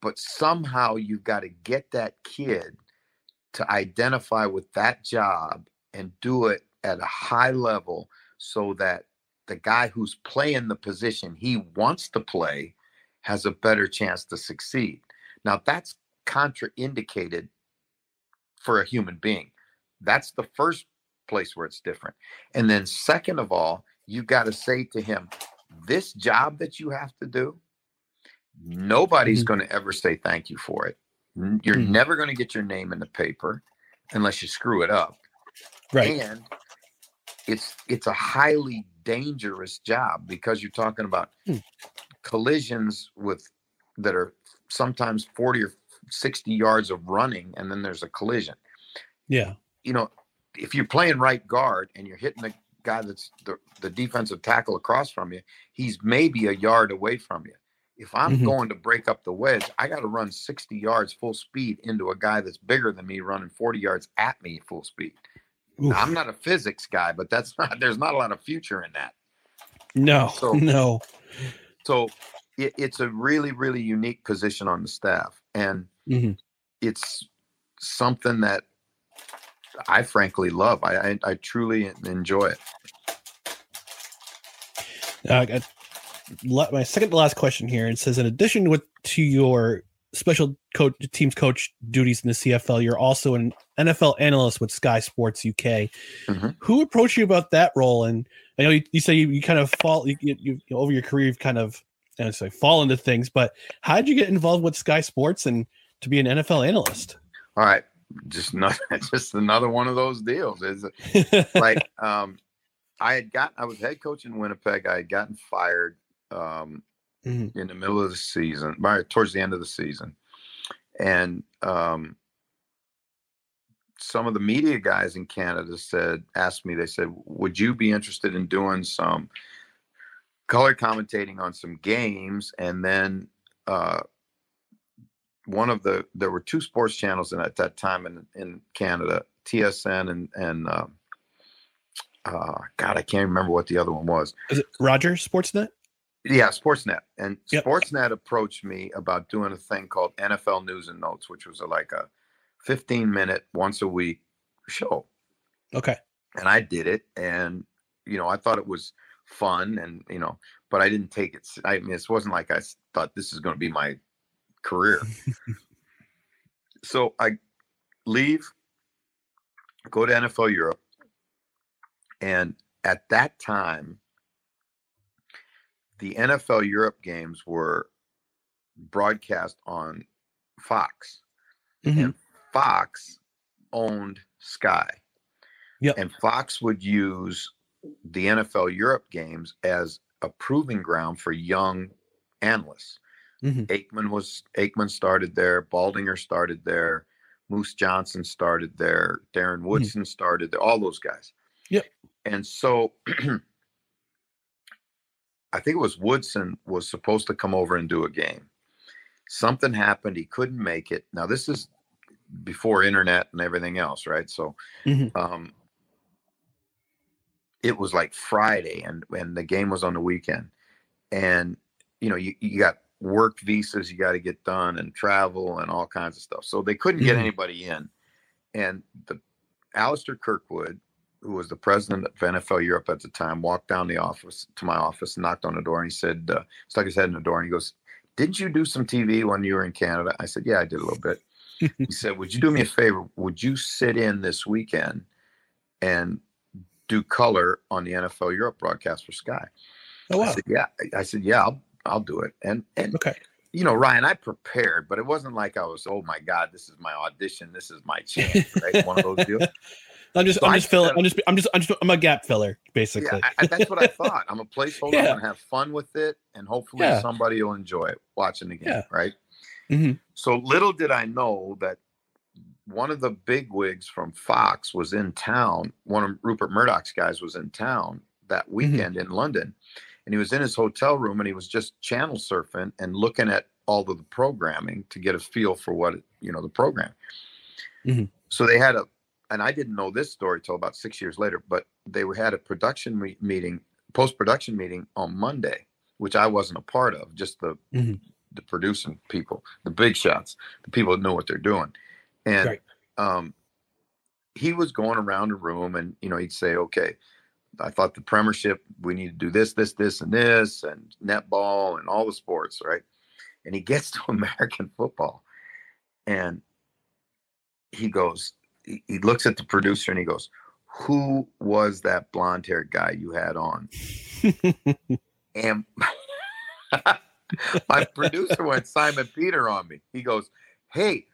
But somehow you've got to get that kid to identify with that job and do it at a high level so that the guy who's playing the position he wants to play has a better chance to succeed. Now, that's contraindicated for a human being. That's the first place where it's different. And then, second of all, you got to say to him, this job that you have to do, nobody's mm-hmm. going to ever say thank you for it. You're mm-hmm. never going to get your name in the paper unless you screw it up. Right. And it's it's a highly dangerous job because you're talking about hmm. collisions with that are sometimes 40 or 60 yards of running and then there's a collision. Yeah. You know, if you're playing right guard and you're hitting the guy that's the, the defensive tackle across from you, he's maybe a yard away from you. If I'm mm-hmm. going to break up the wedge, I got to run 60 yards full speed into a guy that's bigger than me running 40 yards at me full speed. I'm not a physics guy, but that's not there's not a lot of future in that. No, so, no. So it, it's a really, really unique position on the staff, and mm-hmm. it's something that I frankly love. I I, I truly enjoy it. Uh, my second to last question here. It says, in addition with to your special coach teams coach duties in the CFL. You're also an NFL analyst with Sky Sports UK. Mm-hmm. Who approached you about that role? And I know you, you say you, you, kind of fall you, you, you, over your career. You've kind of I don't say fall into things, but how did you get involved with Sky Sports and to be an NFL analyst? All right, just not just another one of those deals. Is like um, I had got I was head coach in Winnipeg. I had gotten fired um, mm-hmm. in the middle of the season, right towards the end of the season, and um, some of the media guys in Canada said, asked me, they said, "Would you be interested in doing some color commentating on some games?" And then uh, one of the there were two sports channels in, at that time in in Canada, TSN and and uh, uh, God, I can't remember what the other one was. Is it Rogers Sportsnet? Yeah, Sportsnet. And yep. Sportsnet approached me about doing a thing called NFL News and Notes, which was a, like a 15 minute, once a week show. Okay. And I did it. And, you know, I thought it was fun and, you know, but I didn't take it. I mean, it wasn't like I thought this is going to be my career. so I leave, go to NFL Europe. And at that time, the NFL Europe games were broadcast on Fox. Mm-hmm. And Fox owned Sky. Yep. And Fox would use the NFL Europe games as a proving ground for young analysts. Mm-hmm. Aikman was Aikman started there, Baldinger started there, Moose Johnson started there, Darren mm-hmm. Woodson mm-hmm. started there, all those guys. Yep. And so I think it was Woodson was supposed to come over and do a game. Something happened. He couldn't make it. Now this is before internet and everything else, right? So, mm-hmm. um, it was like Friday, and and the game was on the weekend, and you know you you got work visas you got to get done and travel and all kinds of stuff. So they couldn't get mm-hmm. anybody in, and the Alistair Kirkwood who was the president of NFL Europe at the time, walked down the office to my office, knocked on the door, and he said, uh, stuck his head in the door, and he goes, "Didn't you do some TV when you were in Canada?" I said, "Yeah, I did a little bit." he said, "Would you do me a favor? Would you sit in this weekend and do color on the NFL Europe broadcast for Sky?" Oh, wow. I said, yeah. I said, yeah, I'll, I'll do it. And, and, okay. you know, Ryan, I prepared, but it wasn't like I was, oh my God, this is my audition. This is my chance, right? One of those deals. I'm just, So I'm just filling. I'm just, I'm just, I'm just, I'm a gap filler, basically. Yeah, I, that's what I thought. I'm a placeholder. Yeah. I'm gonna have fun with it, and hopefully Yeah. somebody will enjoy it watching the game. Yeah. Right. Mhm. So little did I know that one of the big wigs from Fox was in town. One of Rupert Murdoch's guys was in town that Mm-hmm. weekend in London, and he was in his hotel room and he was just channel surfing and looking at all of the programming to get a feel for what you know the program. Mhm. So they had a, and I didn't know this story till about six years later, but they had a production me- meeting, post production meeting on Monday, which I wasn't a part of, just the Mhm. the producing people, the big shots, the people that know what they're doing, and Right. um, he was going around the room, and you know he'd say, okay. I thought the Premiership, we need to do this, this, this, and this, and netball and all the sports, right? And he gets to American football, and he goes, he, looks at the producer and he goes, "Who was that blonde-haired guy you had on?" and my producer went Simon Peter on me. He goes, "Hey,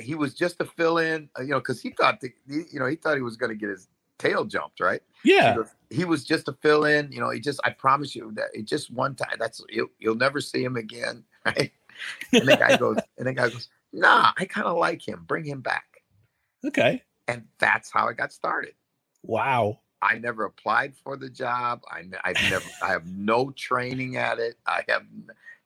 he was just a fill-in, uh, you know, because he thought, that, he, you know, he thought he was going to get his tail jumped, right? Yeah. He, goes, he was just a fill-in, you know. He just, I promise you that it just one time. That's you'll, you'll never see him again, right? And the guy goes, and the guy goes, "Nah, I kind of like him. Bring him back." Okay. And that's how I got started. Wow. I never applied for the job. I, I've never, I have no training at it. I have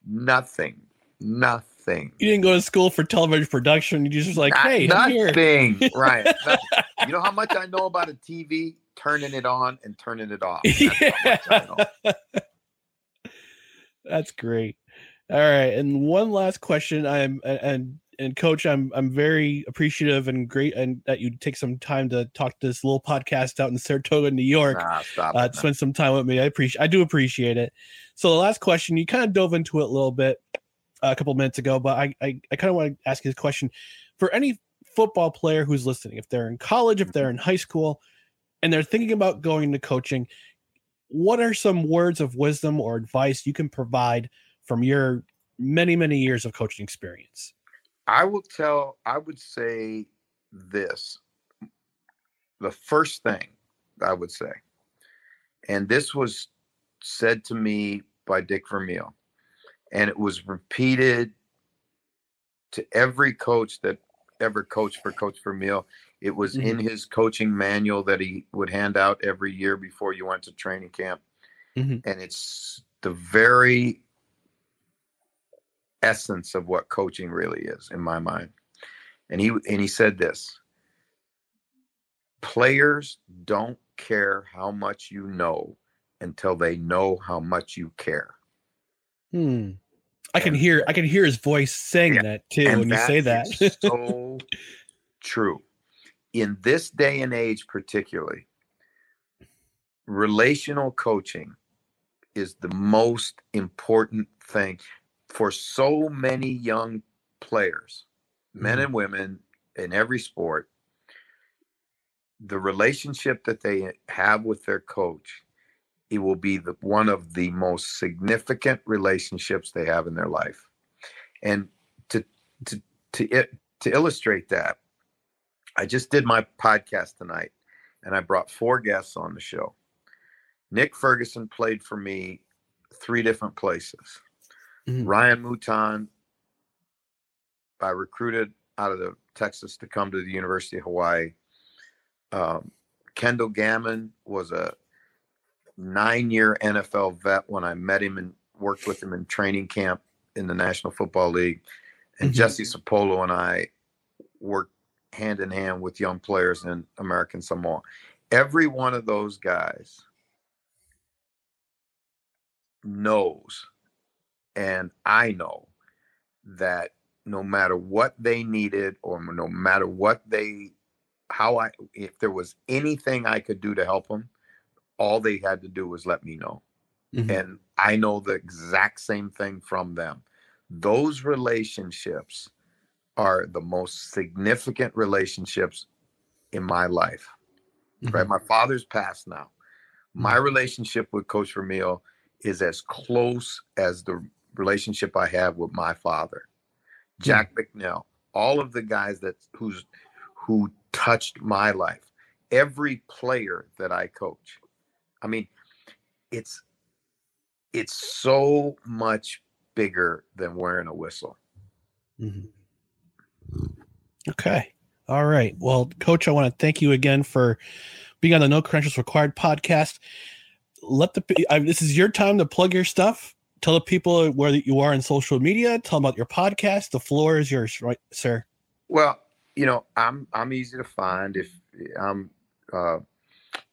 nothing, nothing. You didn't go to school for television production. You just was like, Not- hey, nothing. Right. Nothing. You know how much I know about a TV? Turning it on and turning it off. That's how much I know. That's great. All right, and one last question. I'm and and coach, I'm I'm very appreciative and great and that you take some time to talk to this little podcast out in Saratoga, New York. Nah, uh, it, spend some time with me. I appreciate I do appreciate it. So the last question, you kind of dove into it a little bit uh, a couple minutes ago, but I I, I kind of want to ask you this question for any football player who's listening, if they're in college, if they're in high school, and they're thinking about going into coaching, what are some words of wisdom or advice you can provide from your many many years of coaching experience? I will tell, I would say this. The first thing I would say, and this was said to me by Dick Vermeil, and it was repeated to every coach that ever coached for Coach Vermeil. It was in his coaching manual that he would hand out every year before you went to training camp. Mhm. And it's the very essence of what coaching really is in my mind. And he and he said this. Players don't care how much you know until they know how much you care. Hmm. I can hear I can hear his voice saying that too And when you say that. so true. In this day and age, particularly, relational coaching is the most important thing for so many young players, men Mm-hmm. and women in every sport. The relationship that they have with their coach, it will be the one of the most significant relationships they have in their life. And to to to it to illustrate that, I just did my podcast tonight and I brought four guests on the show. Nick Ferguson played for me three different places. Ryan Mouton, I recruited out of the Texas to come to the University of Hawaii. Um, Kendall Gammon was a nine-year NFL vet when I met him and worked with him in training camp in the National Football League. And Mhm. Jesse Sapolu and I worked hand in hand with young players in American Samoa. Every one of those guys knows, and I know that no matter what they needed or no matter what they, how I, if there was anything I could do to help them, all they had to do was let me know. Mm-hmm. And I know the exact same thing from them. Those relationships are the most significant relationships in my life. Right. Mm-hmm. My father's passed now. My mm-hmm. relationship with Coach Vermeil is as close as the relationship I have with my father. Hmm. Jack McNeil, all of the guys that who's who touched my life, every player that I coach. I mean, it's it's so much bigger than wearing a whistle. Mm-hmm. Okay. All right. Well, Coach, I want to thank you again for being on the No Credentials Required podcast. Let the I, this is your time to plug your stuff. Tell the people where you are in social media. Tell them about your podcast. The floor is yours, right, sir? Well, you know, I'm I'm easy to find. If I'm uh,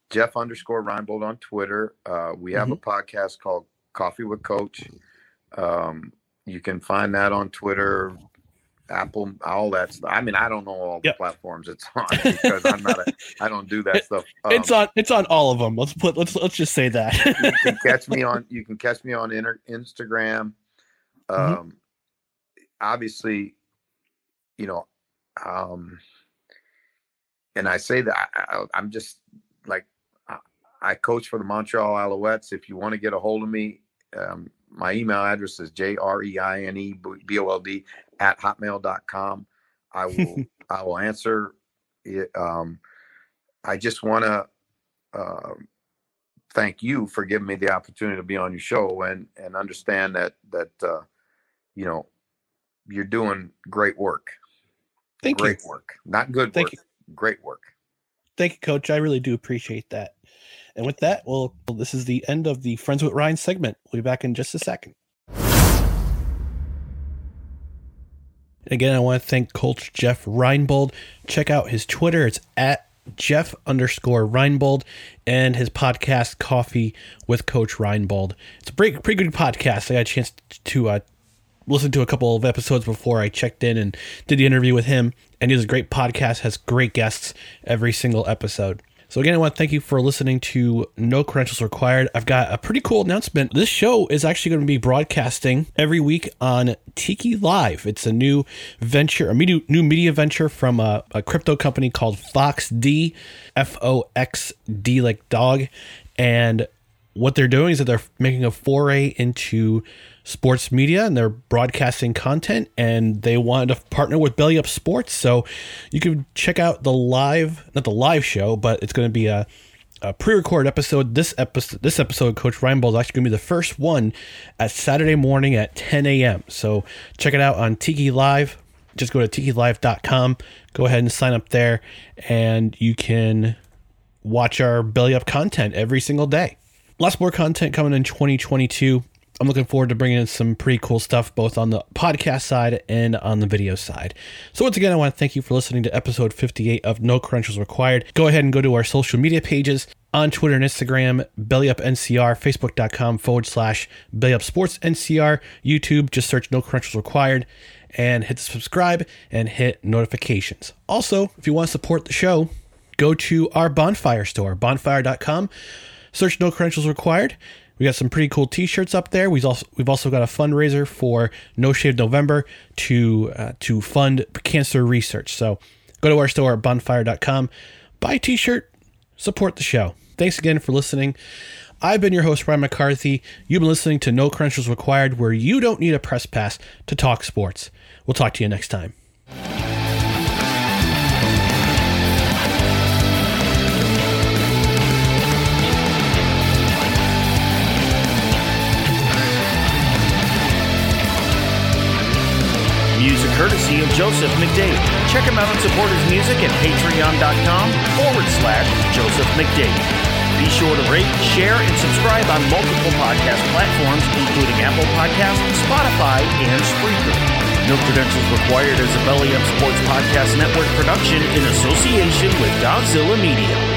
Jeff underscore Reinbold on Twitter. Uh, we have a podcast called Coffee with Coach. Um, you can find that on Twitter, Apple, all that stuff. I mean, I don't know all the platforms it's on because I'm not. A, I don't do that stuff. Um, it's on. It's on all of them. Let's put. Let's let's just say that. you can catch me on. You can catch me on inter, Instagram. Um, obviously, you know, um, and I say that I, I'm just like I, I coach for the Montreal Alouettes. If you want to get a hold of me, um, my email address is j r e i n e b o l d at hotmail.com. I will I will answer it. Um, I just want to uh, thank you for giving me the opportunity to be on your show and and understand that that uh, you know you're doing great work. Thank great you. Great work, not good Thank work. Great work. Thank you, Coach. I really do appreciate that. And with that, well, this is the end of the Friends with Ryan segment. We'll be back in just a second. Again, I want to thank Coach Jeff Reinbold. Check out his Twitter. It's at Jeff underscore Reinbold and his podcast, Coffee with Coach Reinbold. It's a pretty, pretty good podcast. I got a chance to uh, listen to a couple of episodes before I checked in and did the interview with him. And he is a great podcast, has great guests every single episode. So again, I want to thank you for listening to No Credentials Required. I've got a pretty cool announcement. This show is actually going to be broadcasting every week on Tiki Live. It's a new venture, a media, new media venture from a, a crypto company called Fox D, F O X D like dog. And what they're doing is that they're making a foray into sports media and they're broadcasting content and they wanted to partner with Belly Up Sports. So you can check out the live, not the live show, but it's going to be a, a pre-recorded episode. This episode, this episode, Coach Reinbold is actually going to be the first one at Saturday morning at 10 a.m. So check it out on Tiki Live. Just go to tikilive.com. Go ahead and sign up there and you can watch our belly up content every single day. Lots more content coming in 2022. I'm looking forward to bringing in some pretty cool stuff both on the podcast side and on the video side. So, once again, I want to thank you for listening to episode 58 of No Credentials Required. Go ahead and go to our social media pages on Twitter and Instagram, BellyUpNCR, Facebook.com forward slash BellyUpSportsNCR, YouTube, just search No Credentials Required and hit subscribe and hit notifications. Also, if you want to support the show, go to our bonfire store, bonfire.com, search No Credentials Required. We got some pretty cool T-shirts up there. We've also we've also got a fundraiser for No Shave November to uh, to fund cancer research. So go to our store at bonfire.com, buy a T-shirt, support the show. Thanks again for listening. I've been your host, Ryan McCarthy. You've been listening to No Credentials Required, where you don't need a press pass to talk sports. We'll talk to you next time. Music courtesy of Joseph McDade. Check him out and support his music at patreon.com forward slash Joseph McDade. Be sure to rate, share, and subscribe on multiple podcast platforms, including Apple Podcasts, Spotify, and Spreaker. No credentials required as a Belly Up Sports Podcast Network production in association with Godzilla Media.